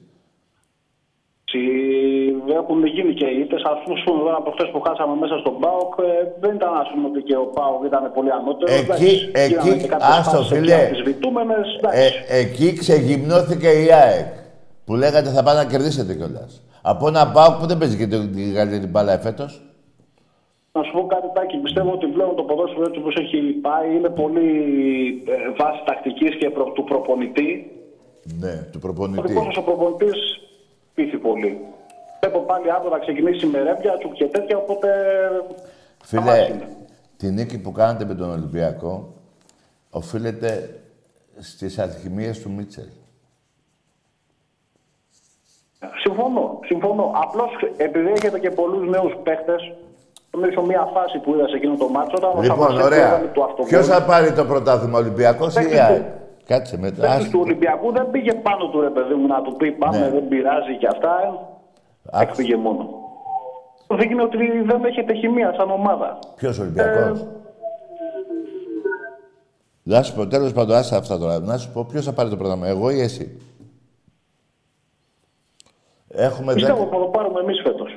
Τσι- Έχουν γίνει και οι ήττες. Α πούμε τώρα από χθες που χάσαμε μέσα στον Πάοκ, ε, δεν ήταν ας πούμε ότι και ο Πάοκ ήταν πολύ ανώτερος. Εκεί- Εντάξει, εκεί- γίνανε και κάποιες άστο, φάσεις εκεί φίλε. αμφισβητούμενες, Ε, εντάξει. εκεί ξεγυμνώθηκε η ΑΕΚ. Που λέγατε θα πάνε να κερδίσετε κιόλας. Από ένα Πάο που δεν παίζει και την καλύτερη μπάλα εφέτος. Να σου πω κάτι, Τάκη. Πιστεύω ότι πλέον το ποδόσφαιρο έτσι όπως έχει πάει είναι πολύ ε, βάση τακτικής και προ, του προπονητή. Ναι, του Ο προπονητή. δικός σα ο προπονητής πείθει πολύ. Βλέπω πάλι αύριο να ξεκινήσει με ρέμπια, τσουκ και τέτοια, οπότε. Φίλε, αμάς είναι. τη νίκη που κάνατε με τον Ολυμπιακό οφείλεται στις αλχημίες του Μίτσελ. Συμφωνώ, συμφωνώ. Απλώς επειδή έχετε και πολλούς νέους παίχτε, νομίζω μια φάση που είδα σε εκείνο το μάτσο όταν ο Λοιπόν, Σαββασέκου ωραία. έβαλε το αυτοβόλ. Ποιος θα πάρει το πρωτάθλημα, Ολυμπιακός ή η Παίκτης ΑΕΚ; του. Κάτσε μετά. παίκτης Ας- του Ολυμπιακού δεν πήγε πάνω του ρε παιδί μου να του πει πάμε, Ναι. δεν πειράζει και αυτά. Άκουσε. Έκπηγε μόνο. Δείχνει ότι δεν έχετε χημεία σαν ομάδα. Ποιος Ολυμπιακός; Ε, Να σου πω, τέλος πάντων, άσε αυτά τώρα. Να σου πω, ποιος θα πάρει το πρωτάθλημα, εγώ ή εσύ; Έχουμε Πιστεύω δέκα... θα το πάρουμε εμείς φέτος.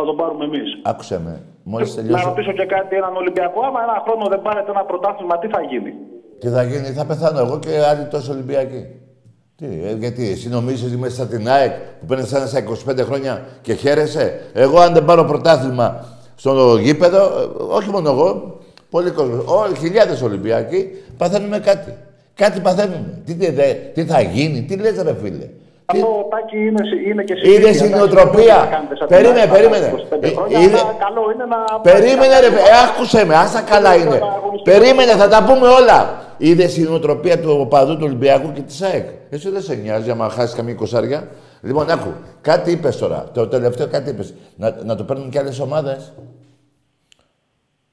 Θα το πάρουμε εμείς. Άκουσε με. Μόλις Να τελειώσω... ρωτήσω και κάτι έναν Ολυμπιακό. Άμα ένα χρόνο δεν πάρετε ένα πρωτάθλημα, τι θα γίνει; Τι θα γίνει, θα πεθάνω εγώ και άλλοι τόσο Ολυμπιακοί. Τι, ε, γιατί, εσύ νομίζεις ότι μέσα στην ΑΕΚ που παίρνει σαν στα 25 χρόνια και χαίρεσαι; Εγώ αν δεν πάρω πρωτάθλημα στο γήπεδο, ε, όχι μόνο εγώ, πολλοί κόσμοι, όλοι χιλιάδες Ολυμπιακοί, παθαίνουμε κάτι. Κάτι παθαίνουμε. Τι, τι, δε- τι θα γίνει, τι λες ρε φίλε; Αυτό τάκι είναι, είναι και συνήθεια. Είδες η εντάξει, νοοτροπία; δεν θα κάνετε σαν την Περίμενε, άλλη περίμενε. 25 Ε, χρόνια, είδε- αλλά καλό είναι να... Περίμενε ρε, ε, άκουσε με, άστα καλά είναι. Περίμενε, θα τα πούμε όλα. Είδες η νοοτροπία του οπαδού του Ολυμπιακού και της ΑΕΚ. Εσύ δεν σε νοιάζει άμα χάσεις καμία κοσάρια. Λοιπόν, άκου, κάτι είπες τώρα. Το τελευταίο κάτι είπες. Να, να το παίρνουν και άλλες ομάδες.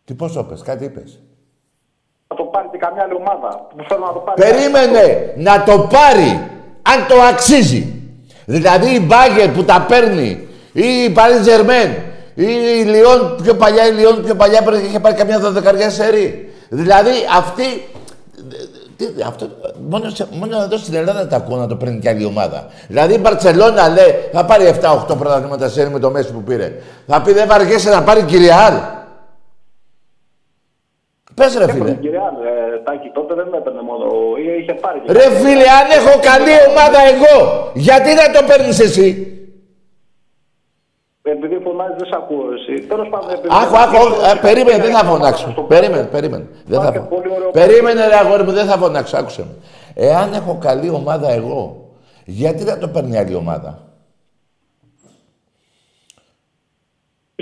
Τι πώς το πες, κάτι είπες. Θα το πάρει και καμιά άλλη ομάδα που θέλω να το πάρει. Περίμενε να το πάρει αν το αξίζει. Δηλαδή η Μπάγκερ που τα παίρνει ή η Paris Germain ή η Λιόν πιο παλιά, η Λιόν πιο παλιά πρέπει είχε πάρει καμιά δωδεκαριά σερή. Δηλαδή αυτή. Τι, αυτό, μόνο, σε, μόνο εδώ στην Ελλάδα τα ακούω να το παίρνει και άλλη ομάδα. Δηλαδή η Μπαρσελόνα λέει θα πάρει 7-8 πρωταθλήματα σερή με το μέση που πήρε. Θα πει δεν βαριέσαι να πάρει κυριάλ. Πες ρε φίλε. Κύριε ε, Τάκη, τότε δεν έπαιρνε μόνο. ε, Είχε πάρει. και- Ρε φίλε, αν έχω καλή ομάδα εγώ, γιατί να το παίρνεις εσύ; Επειδή φωνάζεις, δεν σε ακούω εσύ. Τέλος πάντων, επειδή. Άκου, άκου, άκου, ε, περίμενε, δεν θα φωνάξω. Περίμενε, περίμενε. Δεν θα φω- Περίμενε ρε αγόρι μου, δεν θα φωνάξω, άκουσε με. Εάν έχω καλή ομάδα εγώ, γιατί να το παίρνει άλλη ομάδα;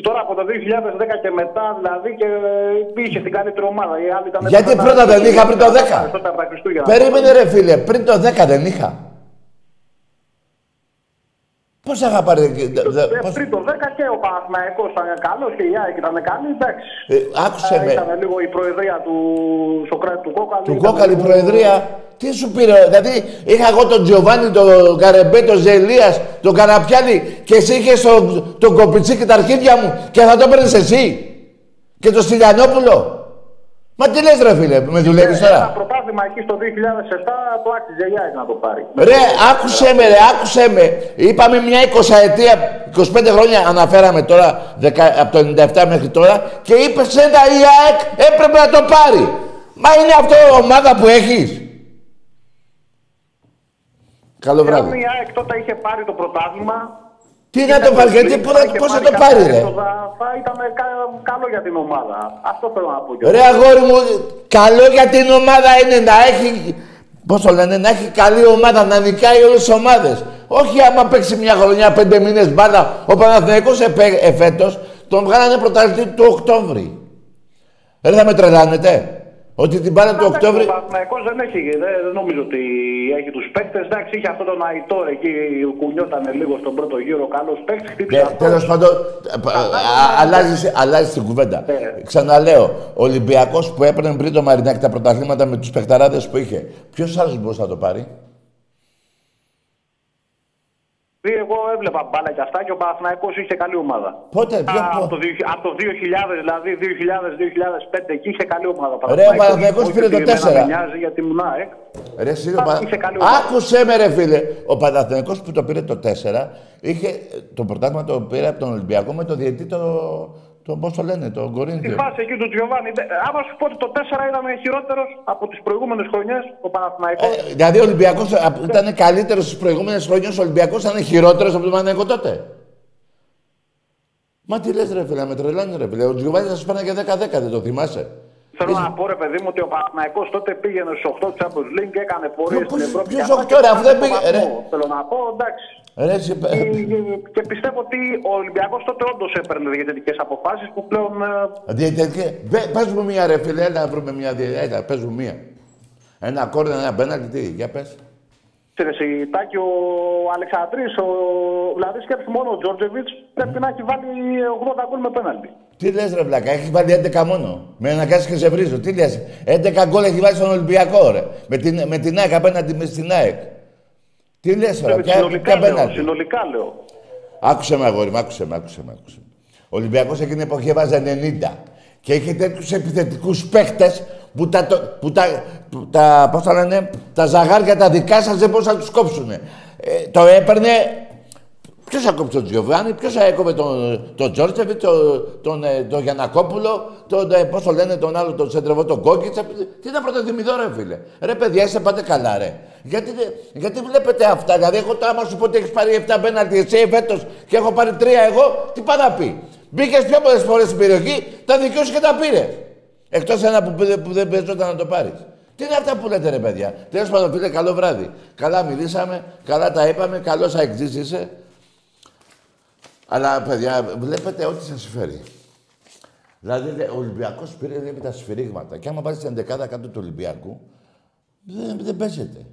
Τώρα από το 2010 και μετά, δηλαδή, και ε, είχε την καλύτερη ομάδα. Οι άλλοι ήταν Γιατί πρώτα δεν είχα πριν το 10. Τότε από τα Χριστούγεννα. Περίμενε ρε φίλε, πριν το 10 δεν είχα. Πώς θα είχα πάρει... δε- δε- Ε, πώς- Πριν το 10 και ο Παναθηναϊκός ήταν καλό και η ΑΕΚ ήταν καλή, εντάξει. Ε, άκουσε με. Ήταν λίγο η προεδρία του Σοκράτη του Κόκαλη. Του ήταν κόκαλη λίγο- προεδρία. Τι σου πήρε, δηλαδή είχα εγώ τον Τζιοβάνι, τον Καρεμπέ, τον Ζελίας, τον Καραπιάνη και εσύ είχες τον, τον Κοπιτσί και τα αρχίδια μου και θα το παίρνει εσύ. Και τον Στυλιανόπουλο. Μα τι λες ρε φίλε, με δουλεύεις Ένα τώρα; Πρωτάθλημα εκεί στο 2007 το άξιζε η ΑΕΚ να το πάρει. Ρε, άκουσέ με, ρε, άκουσέ με. Είπαμε μια 20 ετία, 25 χρόνια αναφέραμε τώρα, δεκα- από το 97 μέχρι τώρα, και είπε ένα η ΑΕΚ έπρεπε να το πάρει. Μα είναι αυτό ομάδα που έχεις. Καλό Αν βράδυ. η ΑΕΚ τότε είχε πάρει το πρωτάθλημα. Τι να το πάρει, γιατί πώς θα- πώς θα το πάρει, ρε; Θα ήταν κα- καλό για την ομάδα. Αυτό θέλω να πω. και εγώ. Ρε αγόρι μου, καλό για την ομάδα είναι να έχει, πώς το λένε, να έχει καλή ομάδα, να νικάει όλες τις ομάδες. Όχι άμα παίξει μια χρονιά, πέντε μήνες μπάλα, ο Παναθηναϊκός επέ- εφέτος, τον βγάλανε πρωταθλητή του Οκτώβρη. Ρε θα με τρελάνετε. Ότι την μπάλα του Οκτώβρη... Ο Παναθηναϊκός δεν έχει, δεν, δεν νομίζω ότι έχει τους παίκτες. Εντάξει, είχε αυτό τον Αϊτόρ εκεί, κουνιότανε λίγο στον πρώτο γύρο, καλός παίκτης, χτύπησε Ναι, αυτός. Τέλος πάντων, αλλάζει, αλλάζεις την κουβέντα. Ναι. Ξαναλέω, ο Ολυμπιακός που έπαιρνε πριν το Μαρινάκι τα πρωταθλήματα με τους παιχταράδες που είχε, ποιος άλλος μπορούσε να το πάρει; Δηλαδή, Εγώ έβλεπα μπάλα και αυτά και ο Παναθηναϊκός είχε καλή ομάδα. Πότε, ποιο, Α, πο- από, το, 2000 από το 2000, δηλαδή 2000-2005, εκεί είχε καλή ομάδα. ο Ρε, ο Παναθηναϊκός Όχι πήρε ότι το εμένα 4. με νοιάζει γιατί ήμουν ΑΕΚ. Ρε, εσύ, ο Α, Πα- είχε καλή ομάδα. Άκουσε με, ρε φίλε. Ο Παναθηναϊκός που το πήρε το 4 είχε το πρωτάθλημα το πήρε από τον Ολυμπιακό με το διαιτή το. Το πώς το λένε, τον Στη Κορίνθιο. φάση εκεί του Τζιοβάνι. δε- Άμα σου πω ότι το 4 ήταν χειρότερος από τις προηγούμενες χρονιές, ο Παναθηναϊκός. Ε, δηλαδή ο Ολυμπιακός ήταν καλύτερος στις προηγούμενες χρονιές. Ο Ολυμπιακός ήταν χειρότερος από τον Παναθηναϊκό τότε; Μα τι λες ρε φίλε, με τρελάνει ρε φίλε. Ο Τζιουβάνι θα σου πάνε και 10-10, δεν το θυμάσαι. Θέλω να πω ρε παιδί μου ότι ο Παναθηναϊκός τότε πήγαινε στους 8 Champions League, έκανε πορείε Ποιος- στην Ευρώπη. ποιος και αυτά οκτώ, και ρε, αφού δεν φτάνει στο πήγε- βαθμό. Θέλω να πω, εντάξει. Ρε, εσύ, Και- και πιστεύω ότι ο Ολυμπιακός τότε όντως έπαιρνε διαιτητικέ αποφάσεις που πλέον. ε, Διαιτητική. Πε- Πες μου μία ρε φίλε, έλα να βρούμε μία διαιτητική. Έλα, πες μου μία. Ένα κόρνερ, ένα μπέναλτι, τι, για πες. Ξέρεις, η Τάκη, ο Αλεξανδρής, ο... δηλαδή σκέψου μόνο ο Τζόρτζεβιτ πρέπει να έχει βάλει 80 γκολ με πέναλτι. Τι λες ρε βλάκα, έχει βάλει 11 μόνο. Με αναγκάσεις και σε βρίζω. Τι λες, 11 γκολ έχει βάλει στον Ολυμπιακό ρε. Με την, με την ΑΕΚ απέναντι με στην ΑΕΚ. Τι λες τώρα, ποια, συνολικά, ποια λέω, πέναλτι. συνολικά λέω. Άκουσε με αγόρι μου, άκουσε με, άκουσε με. Άκουσε. με. Ο Ολυμπιακός εκείνη την εποχή έβαζε 90. Και είχε τέτοιους επιθετικούς παίχτες που τα, το- που τα, που τα, πώς τα λένε, τα ζαγάρια τα δικά σας δεν μπορούσαν να τους κόψουνε. Ε, το έπαιρνε... Ποιος θα κόψει τον Τζιοβάνι, ποιος θα έκοβε τον, τον Τζόρτσεβιτ, τον, τον, ε, τον Γιανακόπουλο, τον, ε, πώς το λένε τον άλλο, τον Σεντρεβό, τον Κόκκιτσα. Τι να πρωτοδημητώ ρε φίλε. Ρε παιδιά, είστε πάτε καλά ρε. Γιατί, δεν- γιατί βλέπετε αυτά, δηλαδή εγώ τώρα άμα σου πω ότι έχεις πάρει 7 πέναλτι εσύ φέτος και έχω πάρει 3 εγώ, τι πάει να πει. Μπήκες πιο πολλές φορές στην περιοχή, τα δικαιούσε και τα πήρε. Εκτός ένα που, δεν- που δεν παίζονταν να το πάρεις. Τι είναι αυτά που λέτε ρε παιδιά. Τέλος πάντων φίλε, καλό βράδυ. Καλά μιλήσαμε, καλά τα είπαμε, καλώς αεξής είσαι. Αλλά παιδιά, βλέπετε ό,τι σας φέρει. Δηλαδή, ο Ολυμπιακός πήρε λέει, τα σφυρίγματα. Και άμα βάλεις την 11 κάτω του Ολυμπιακού, δεν, δεν παίζεται.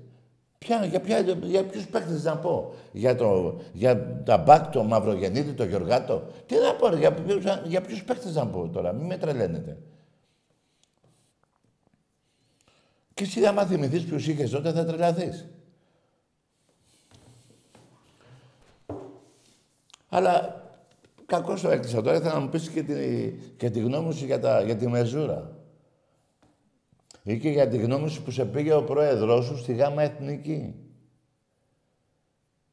Ποια, για, ποια, για ποιους παίκτες να πω; Για, το, για τα μπακ, το Μαυρογεννήτη, το Γιωργάτο. Τι να πω, ρε, για, ποιους, για ποιους παίκτες να πω τώρα; Μην με τρελαίνετε. Και εσύ άμα θυμηθείς ποιους είχες τότε θα τρελαθείς. Αλλά κακώς το έκλεισα τώρα. Ήθελα να μου πεις και τη, και τη γνώμη σου για, τα, για τη μεζούρα. Ή και για τη γνώμη σου που σε πήγε ο πρόεδρός σου στη ΓΑΜΑ Εθνική.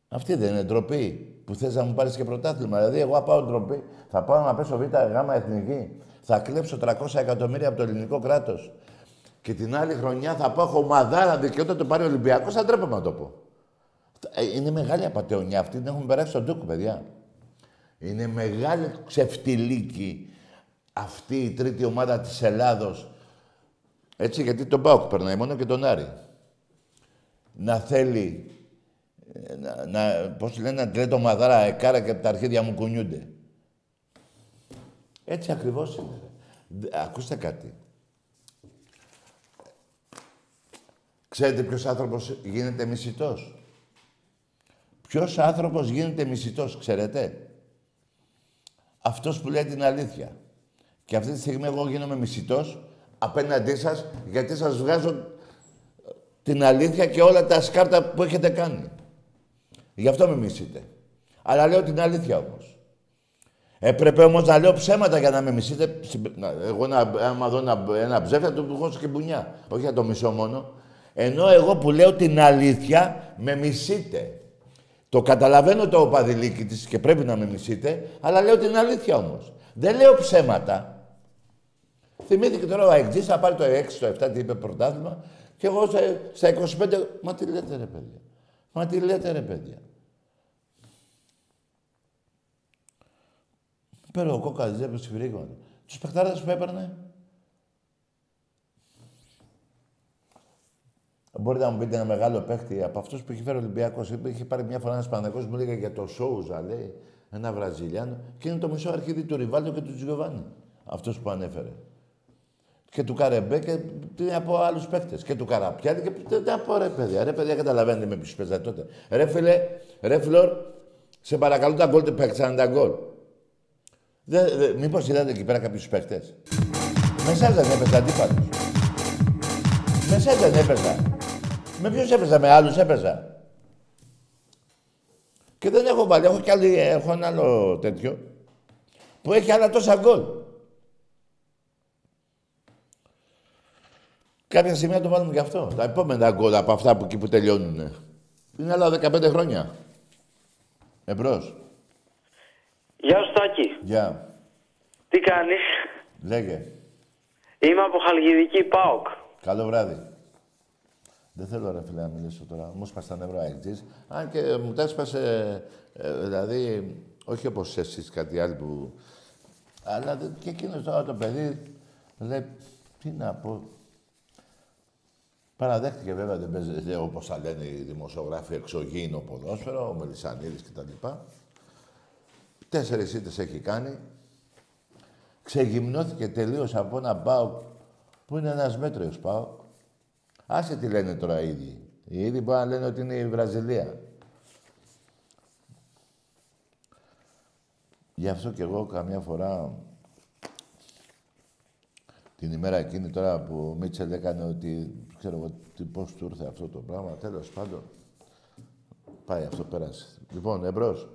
Αυτή δεν είναι ντροπή που θες να μου πάρεις και πρωτάθλημα. Δηλαδή, εγώ πάω ντροπή, θα πάω να πέσω β' γάμα εθνική. Θα κλέψω 300 εκατομμύρια από το ελληνικό κράτος. Και την άλλη χρονιά θα πάω χωμαδάρα δικαιώτα το πάρει ο Ολυμπιακός, θα ντρέπομαι να το πω. Ε, είναι μεγάλη απαταιωνιά αυτή, την έχουμε περάσει στον τούκο, παιδιά. Είναι μεγάλη ξεφτιλίκη αυτή η τρίτη ομάδα της Ελλάδος έτσι, γιατί τον Πάοκ περνάει μόνο και τον Άρη. Να θέλει, ε, να, να, πώς λένε, να το μαδάρα εκάρα και τα αρχίδια μου κουνιούνται. Έτσι ακριβώς είναι. Ακούστε κάτι. Ξέρετε ποιος άνθρωπος γίνεται μισητός; Ποιος άνθρωπος γίνεται μισητός, ξέρετε; Αυτός που λέει την αλήθεια. Και αυτή τη στιγμή εγώ γίνομαι μισητός απέναντί σας, γιατί σας βγάζω την αλήθεια και όλα τα σκάρτα που έχετε κάνει. Γι' αυτό με μισείτε. Αλλά λέω την αλήθεια όμως. Έπρεπε όμως να λέω ψέματα για να με μισείτε. Εγώ να, άμα δω ένα, ένα ψεύδι, του βγώσω και μπουνιά. Όχι για το μισό μόνο. Ενώ εγώ που λέω την αλήθεια, με μισείτε. Το καταλαβαίνω το παδιλίκι της και πρέπει να με μισείτε, αλλά λέω την αλήθεια όμως. Δεν λέω ψέματα. Θυμήθηκε τώρα ο Αεκτζής θα πάρει το 6, το 7, τι είπε πρωτάθλημα και εγώ στα 25, μα τι λέτε ρε παιδιά. Μα τι λέτε ρε παιδιά. Πέρα ο Κόκα Ζέπες σφυρίγματα. Τους παιχτάρες που έπαιρνε. Μπορείτε να μου πείτε ένα μεγάλο παίχτη από αυτούς που έχει φέρει ο Ολυμπιακός. Είχε πάρει μια φορά ένας Παναγό μου λέγε για το Σόουζα, λέει, ένα Βραζιλιάνο. Και είναι το μισό αρχίδι του Ριβάλτο και του Τζιοβάνι. Αυτός που ανέφερε και του Καρεμπέ και τι από άλλους παίκτες. Και του Καραπιάδη και τι από ρε παιδιά. Ρε παιδιά, καταλαβαίνετε με ποιους παίζατε τότε. Ρε φίλε, ρε φιλόρ, σε παρακαλώ τα γκολ παίξαν τα γκολ. Μήπως είδατε εκεί πέρα κάποιους παίκτες; Με εσά δεν έπαιζα αντίπαλο. Με εσά δεν έπαιζα. Με ποιου έπαιζα, με άλλους έπαιζα. Και δεν έχω βάλει, έχω κι άλλη, έχω ένα άλλο τέτοιο που έχει άλλα τόσα γκολ. Κάποια στιγμή να το βάλουμε και αυτό. Τα επόμενα γκολ από αυτά που εκεί που τελειώνουν. Είναι άλλα 15 χρόνια. Εμπρός. Γεια σου Τάκη. Γεια. Τι κάνεις; Λέγε. Είμαι από Χαλκιδική ΠΑΟΚ. Καλό βράδυ. Δεν θέλω ρε φίλε να μιλήσω τώρα. Μου σπάσει τα νεύρα έκτης. Αν και μου τα έσπασε, ε, δηλαδή, όχι όπως εσείς κάτι άλλο που... Αλλά και εκείνος τώρα το παιδί λέει, τι να πω, Παραδέχτηκε βέβαια, δεν παίζει, όπως θα λένε οι δημοσιογράφοι, εξωγήινο ποδόσφαιρο, ο Μελισανίδης κτλ. Τέσσερις ήττες έχει κάνει. Ξεγυμνώθηκε τελείως από ένα ΠΑΟΚ που είναι ένας μέτριος ΠΑΟΚ. Άσε τι λένε τώρα οι ίδιοι. Οι ίδιοι μπορεί να λένε ότι είναι η Βραζιλία. Γι' αυτό και εγώ καμιά φορά την ημέρα εκείνη τώρα που ο Μίτσελ έκανε ότι ξέρω εγώ πώς του ήρθε αυτό το πράγμα. Τέλος πάντων. Πάει, αυτό πέρασε. Λοιπόν, εμπρός.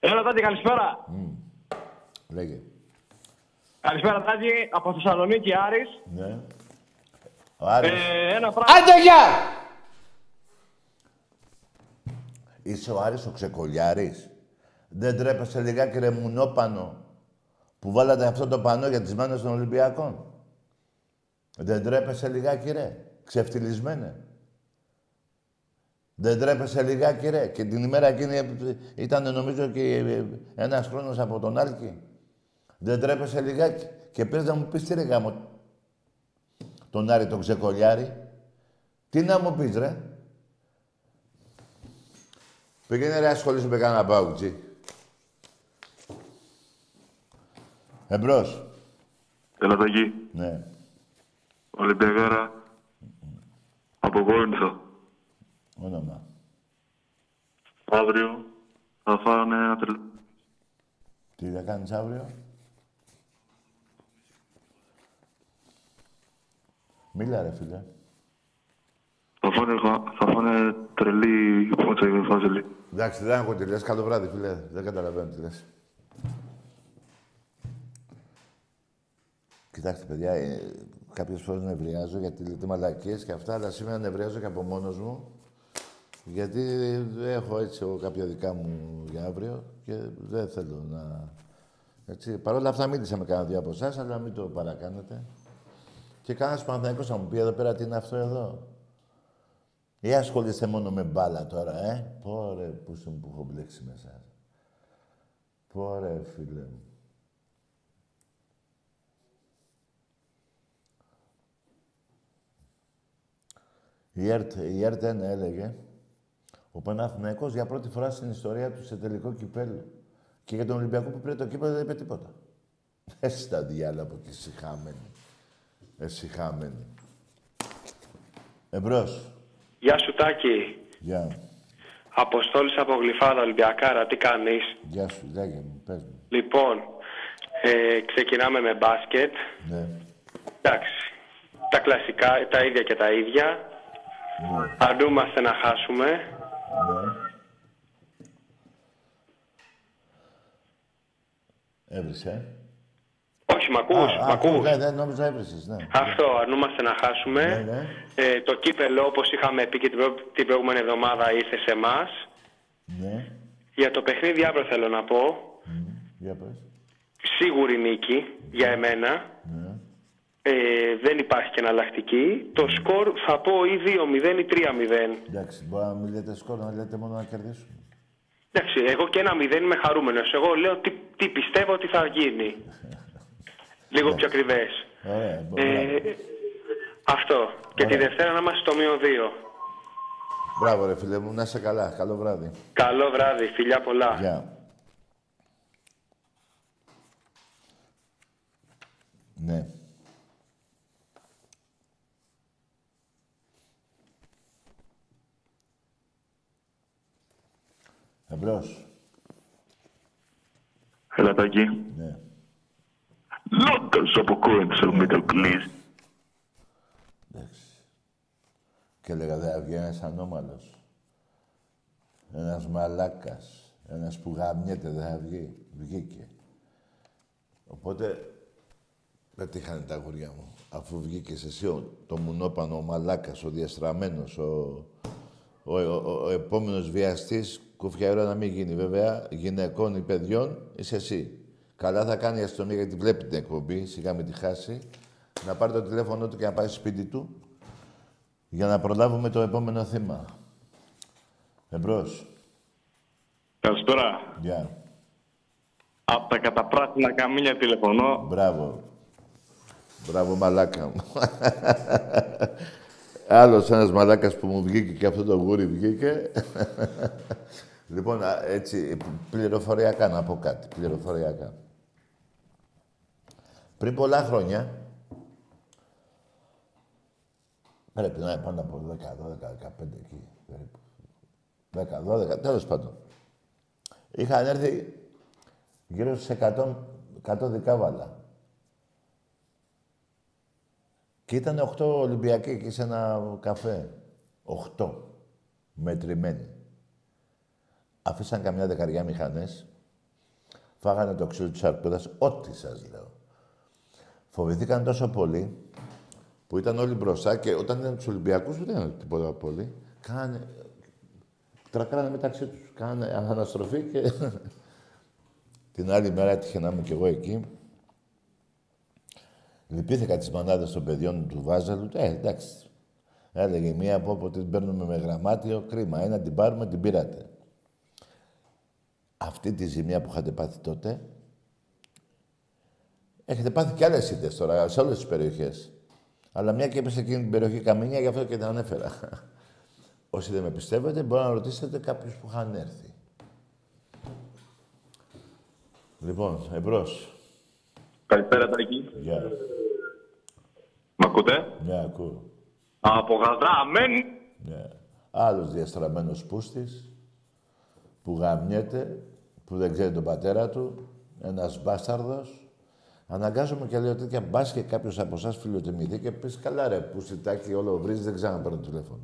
Έλα, Τάτη, καλησπέρα. Mm. Λέγε. Καλησπέρα, Τάτη, από Θεσσαλονίκη, Άρης. Ναι. Ο Άρης. Ε, ένα πράγμα... Άντε, γεια! Είσαι ο Άρης ο Ξεκολιάρης. Δεν τρέπεσαι λιγάκι ρε μουνόπανο που βάλατε αυτό το πανό για τις μάνες των Ολυμπιακών; Δεν τρέπεσαι λιγάκι ρε. Ξεφτυλισμένε. Δεν τρέπεσαι λιγάκι ρε. Και την ημέρα εκείνη ήταν νομίζω και ένας χρόνος από τον Άλκη. Δεν τρέπεσαι λιγάκι. Και πες να μου πεις τι ρε γάμο. Τον Άρη τον ξεκολιάρη. Τι να μου πεις, ρε. Πήγαινε ρε ασχολήσου με κανένα μπάουκτζι. Εμπρός. Έλα Τάκη. Ναι. Ολυμπιακάρα. Από Κόρινθο. Όνομα. Αύριο θα φάνε ένα τρελ... Τι θα κάνεις αύριο; Μίλα ρε φίλε. Θα φάνε, θα φάνε τρελή πότσα η Φάζελη. Εντάξει, δεν έχω τι λες. Καλό βράδυ, φίλε. Δεν καταλαβαίνω τι λες. Κοιτάξτε, παιδιά, ε, κάποιες φορές νευριάζω γιατί λέτε μαλακίες και αυτά, αλλά σήμερα νευριάζω και από μόνος μου. Γιατί έχω έτσι εγώ κάποια δικά μου για αύριο και δεν θέλω να... Έτσι. Παρ' όλα αυτά μίλησα με κανένα δύο από εσάς, αλλά μην το παρακάνετε. Και κανένας Παναθηναϊκός θα μου πει εδώ πέρα τι είναι αυτό εδώ; Ή ασχολείστε μόνο με μπάλα τώρα, ε; Πόρε που σου που έχω μπλέξει μέσα. Πόρε, φίλε μου. Η ΕΡΤ, η ΕΡΤ 1 έλεγε ο Παναθηναϊκός για πρώτη φορά στην ιστορία του σε τελικό κυπέλο. Και για τον Ολυμπιακό που πήρε το κύπελο δεν είπε τίποτα. Εσύ τα διάλα από εκεί, συχάμενοι. Εσυχάμενοι. Εμπρός. Γεια σου Τάκη. Γεια. Αποστόλης από Γλυφάδα Ολυμπιακάρα. Τι κάνεις; Γεια σου, λέγε μου, πες μου. Λοιπόν, ε, ξεκινάμε με μπάσκετ. Ναι. Εντάξει. Τα κλασικά, τα ίδια και τα ίδια. Ναι. Αρνούμαστε να χάσουμε. Ναι. Έβρισε. Όχι, μ' ακούς, Α, μ' α, ακούς. Ναι, ναι, νόμιζα έβρισες, ναι. Αυτό, αρνούμαστε να χάσουμε. Ναι, ναι. Ε, το κύπελο, όπως είχαμε πει και την, προ- την προηγούμενη εβδομάδα, ήρθε σε εμάς. Ναι. Για το παιχνίδι αύριο θέλω να πω. Για πες. Σίγουρη νίκη για εμένα. Ναι. Ε, δεν υπάρχει και εναλλακτική. Το σκορ θα πω ή 2-0 ή 3-0. Εντάξει, μπορεί να μην λέτε σκορ, να λέτε μόνο να κερδίσουμε. Εντάξει, εγώ και ένα 0 είμαι χαρούμενος. Εγώ λέω τι, τι πιστεύω ότι θα γίνει. Λίγο πιο ακριβές. Ωραία, μπο- Ε, μπράβο. αυτό. Και τη Δευτέρα να είμαστε στο μείον 2. Μπράβο, ρε φίλε μου, να είσαι καλά. Καλό βράδυ. Καλό βράδυ, φιλιά πολλά. Γεια. Ναι. Εμπρός. Έλα Τάκη. Ναι. Λόγκας από Κόρινθο, Metal Please. Εντάξει. Και έλεγα, δεν θα βγει ένας ανώμαλος. Ένας μαλάκας. Ένας που γαμιέται, δεν θα βγει. Βγήκε. Οπότε, πετύχανε τα αγουριά μου. Αφού βγήκες εσύ, ο, το μουνόπανο, ο μαλάκας, ο διαστραμμένος, ο, ο, ο, ο, ο επόμενος βιαστής, κουφιά ώρα να μην γίνει βέβαια, γυναικών ή παιδιών, είσαι εσύ. Καλά θα κάνει η αστυνομία γιατί βλέπει την εκπομπή, σιγά μην τη χάσει, να πάρει το τηλέφωνο του και να πάει στο σπίτι του για να προλάβουμε το επόμενο θύμα. Εμπρός. Καλησπέρα. Γεια. Από τα καταπράσινα καμίνια τηλεφωνώ. Μπράβο. Μπράβο, μαλάκα μου. Άλλος ένας μαλάκας που μου βγήκε και αυτό το γούρι βγήκε. λοιπόν, α, έτσι, πληροφοριακά να πω κάτι. Πληροφοριακά. Πριν πολλά χρόνια, πρέπει να είναι πάνω από 10, 12, 15 εκεί, περίπου. 10, 12, τέλος πάντων. Είχαν έρθει γύρω στους 100, 100 δικάβαλα. Και ήταν 8 Ολυμπιακοί εκεί σε ένα καφέ. 8. Μετρημένοι. Αφήσαν καμιά δεκαριά μηχανές. Φάγανε το ξύλο της αρκούδας. Ό,τι σας λέω. Φοβηθήκαν τόσο πολύ που ήταν όλοι μπροστά και όταν ήταν τους Ολυμπιακούς δεν ήταν τίποτα πολύ. Κάνανε... Τρακάρανε μεταξύ τους. Κάνανε αναστροφή και... Την άλλη μέρα έτυχε να είμαι κι εγώ εκεί. Λυπήθηκα τις μανάδες των παιδιών του Βάζαλου. Ε, εντάξει. Έλεγε η μία από όπου την παίρνουμε με γραμμάτιο, κρίμα. Ένα την πάρουμε, την πήρατε. Αυτή τη ζημιά που είχατε πάθει τότε, έχετε πάθει κι άλλες ήττες τώρα, σε όλες τις περιοχές. Αλλά μια και έπεσε εκείνη την περιοχή Καμίνια, γι' αυτό και την ανέφερα. Όσοι δεν με πιστεύετε, μπορεί να ρωτήσετε κάποιους που είχαν έρθει. Λοιπόν, εμπρός. Καλησπέρα, Τάκη. Γεια. Μ' ακούτε; Ναι, ακούω. Από Γαδά, αμέν. Ναι. Άλλος διαστραμμένος πούστης, που γαμιέται, που δεν ξέρει τον πατέρα του, ένας μπάσταρδος. Αναγκάζομαι και λέω τέτοια μπας και κάποιος από εσάς φιλοτιμηθεί και πεις καλά ρε πουστιτάκι όλο βρίζεις, δεν ξέρω να παίρνω τηλέφωνο.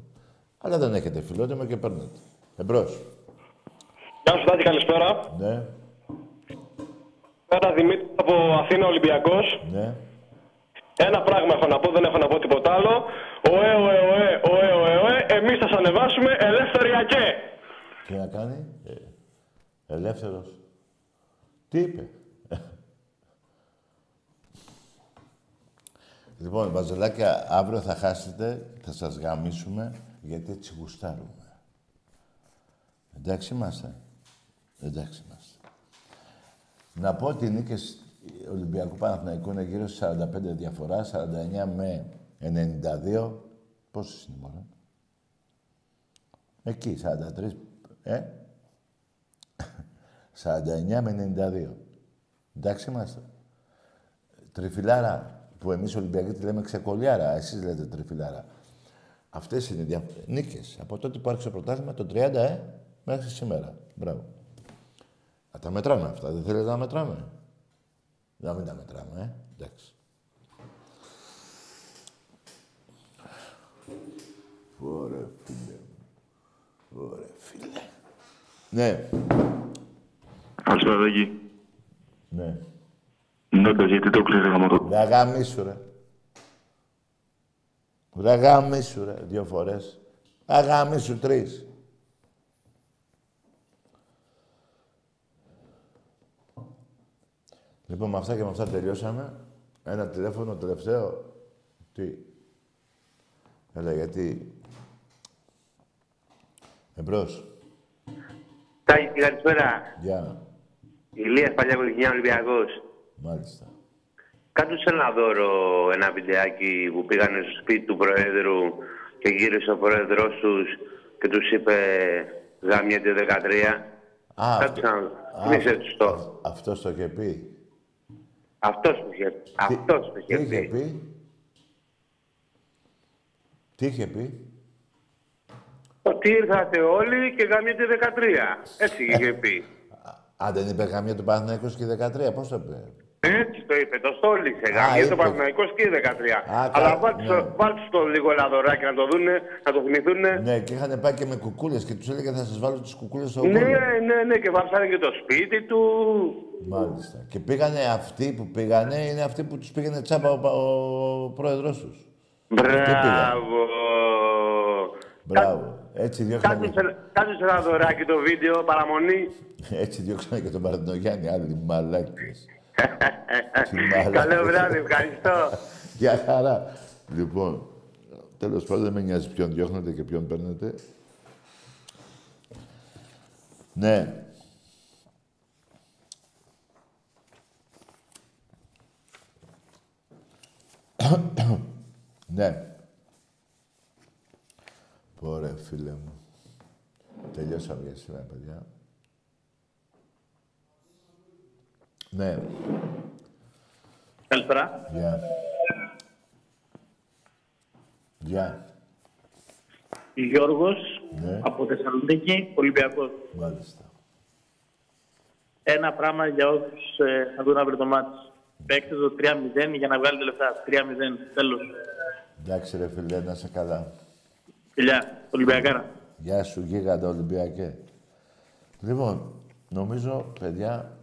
Αλλά δεν έχετε φιλότιμο και παίρνετε. Εμπρός. Γεια σου, Τάκη, καλησπέρα. Ναι, Πέρα Δημήτρη από Αθήνα Ολυμπιακός. ναι. Ένα πράγμα έχω να πω, δεν έχω να πω τίποτα άλλο. Ωε, ωε, ωε, ωε, ωε, ωε, εμείς θα σας ανεβάσουμε ελεύθεριακέ. Τι να κάνει; Ε, ελεύθερος. Τι είπε; Λοιπόν, βαζελάκια, αύριο θα χάσετε, θα σας γαμίσουμε, γιατί έτσι γουστάρουμε. Εντάξει είμαστε. Εντάξει είμαστε. Να πω ότι οι νίκες Ολυμπιακού Παναθηναϊκού είναι γύρω στις 45 διαφορά, 49 με 92. Πόσες είναι μόνο. Εκεί, 43. Ε; 49 με 92. Εντάξει είμαστε. Τριφυλάρα, που εμείς Ολυμπιακοί τη λέμε ξεκολιάρα, εσείς λέτε τριφυλάρα. Αυτές είναι οι δια... νίκες. Από τότε που άρχισε το πρωτάθλημα, το 30, ε, μέχρι σήμερα. Μπράβο. Να τα μετράμε αυτά. Δεν θέλετε να μετράμε; Να μην τα μετράμε, ε. Εντάξει. Ωραία, φίλε. Ωραία, φίλε. Ναι. Καλησπέρα, Τάκη. Ναι. Ναι, πες, γιατί το κλείνει γάμο το. Ρε γαμίσου, ρε. Ρε γαμίσου, ρε. Δύο φορές. Αγαμίσου, τρεις. Λοιπόν, με αυτά και με αυτά τελειώσαμε. Ένα τηλέφωνο τελευταίο. Τι; Έλα, γιατί... Εμπρός. Τάκη, καλησπέρα. Γεια. Ηλίας Παλιά Κολυκιά Ολυμπιακός. Μάλιστα. Κάτω σε ένα δώρο ένα βιντεάκι που πήγανε στο σπίτι του Προέδρου και γύρισε ο Πρόεδρος τους και τους είπε γάμιατε 13. Α, Κάτω σε ένα Θυμήσε τους το. Αυτός το είχε πει. Αυτός το είχε, αυτός το είχε Τι είχε πει. πει; Τι είχε πει; Ότι ήρθατε όλοι και γάμιατε 13. Έτσι είχε πει. Α, δεν είπε γαμία του Παναθηναϊκός και 13. Πώς το είπε; Έτσι το είπε, το στόλισε. Γάμιατε είπε. το Παναθηναϊκός και 13. Α, Αλλά κα- βάλτε ναι. το, βάλτε το λίγο ένα δωράκι να το δούνε, να το θυμηθούνε. Ναι, και είχαν πάει και με κουκούλες και τους έλεγε θα σας βάλω τις κουκούλες στο Ναι, γόνο. ναι, ναι, και βάψανε και το σπίτι του. Μάλιστα. Και πήγανε αυτοί που πήγανε, είναι αυτοί που τους πήγαινε τσάμπα ο, πα- ο πρόεδρος τους. Μπράβο. Μπράβο. Έτσι διώξανε, Κάτσε σε- κάτσε σε ένα δωράκι το βίντεο, παραμονή. έτσι διώξανε και τον Παρθενογιάννη, άλλοι μαλάκες. Τι μαλάκες. Καλό βράδυ, ευχαριστώ. Γεια χαρά. Λοιπόν, τέλος πάντων δεν με νοιάζει ποιον διώχνετε και ποιον παίρνετε. Ναι. ναι. Ωραία, φίλε μου. Τελειώσαμε για σήμερα, παιδιά. Ναι. Καλησπέρα. Γεια. Γεια. Γιώργος Ναι. από Θεσσαλονίκη, Ολυμπιακός. Μάλιστα. Ένα πράγμα για όσους ε, θα δουν αύριο το μάτς. Παίξτε το 3-0 για να βγάλετε λεφτά. 3-0, τέλος. Εντάξει ρε φίλε, να είσαι καλά. Φιλιά, Ολυμπιακάρα. Γεια σου, γίγαντα Ολυμπιακέ. Λοιπόν, νομίζω, παιδιά,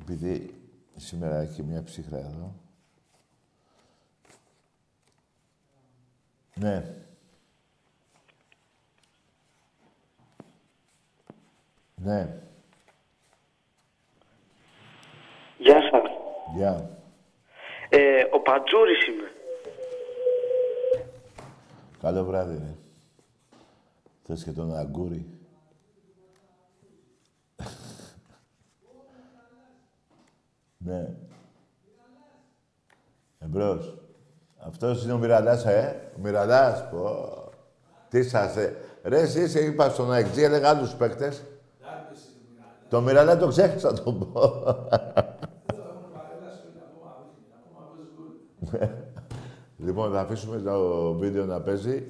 επειδή σήμερα έχει μια ψύχρα εδώ. Ναι. Ναι. Γεια σας. Γεια. Ε, ο Πατζούρης είμαι. Καλό βράδυ, ρε. Θες και τον αγκούρι. Ναι. Εμπρός. Αυτός είναι ο Μιραλάς, ε. Ο Μιραλάς, πω. Τι σας, ε. Ρε, εσείς είπα στον Αεκτζή, έλεγα άλλους παίκτες. Το Μιραλά το ξέχασα να το πω. λοιπόν, θα αφήσουμε το βίντεο να παίζει.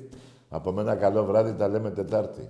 Από μένα καλό βράδυ, τα λέμε Τετάρτη.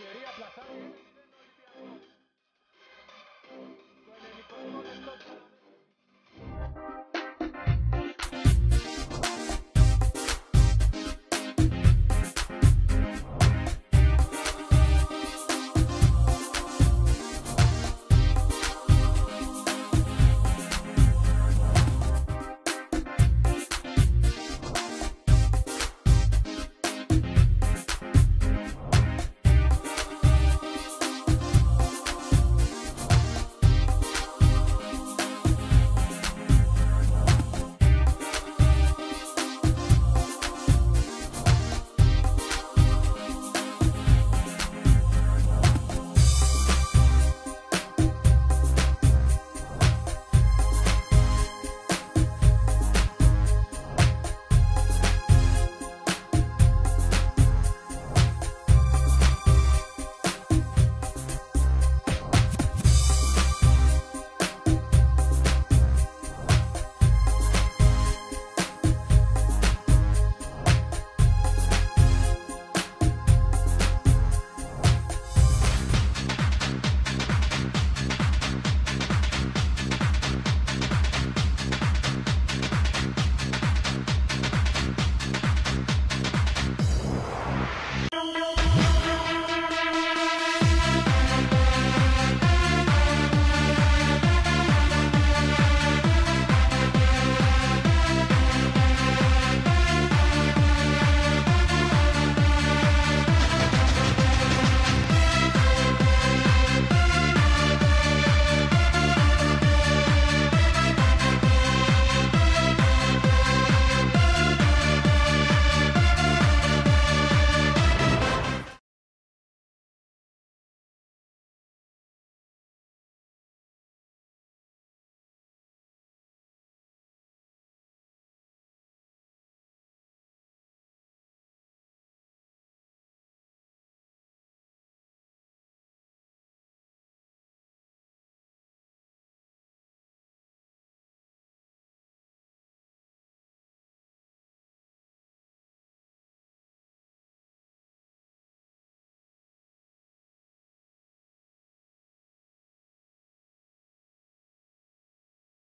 teoría aplazable.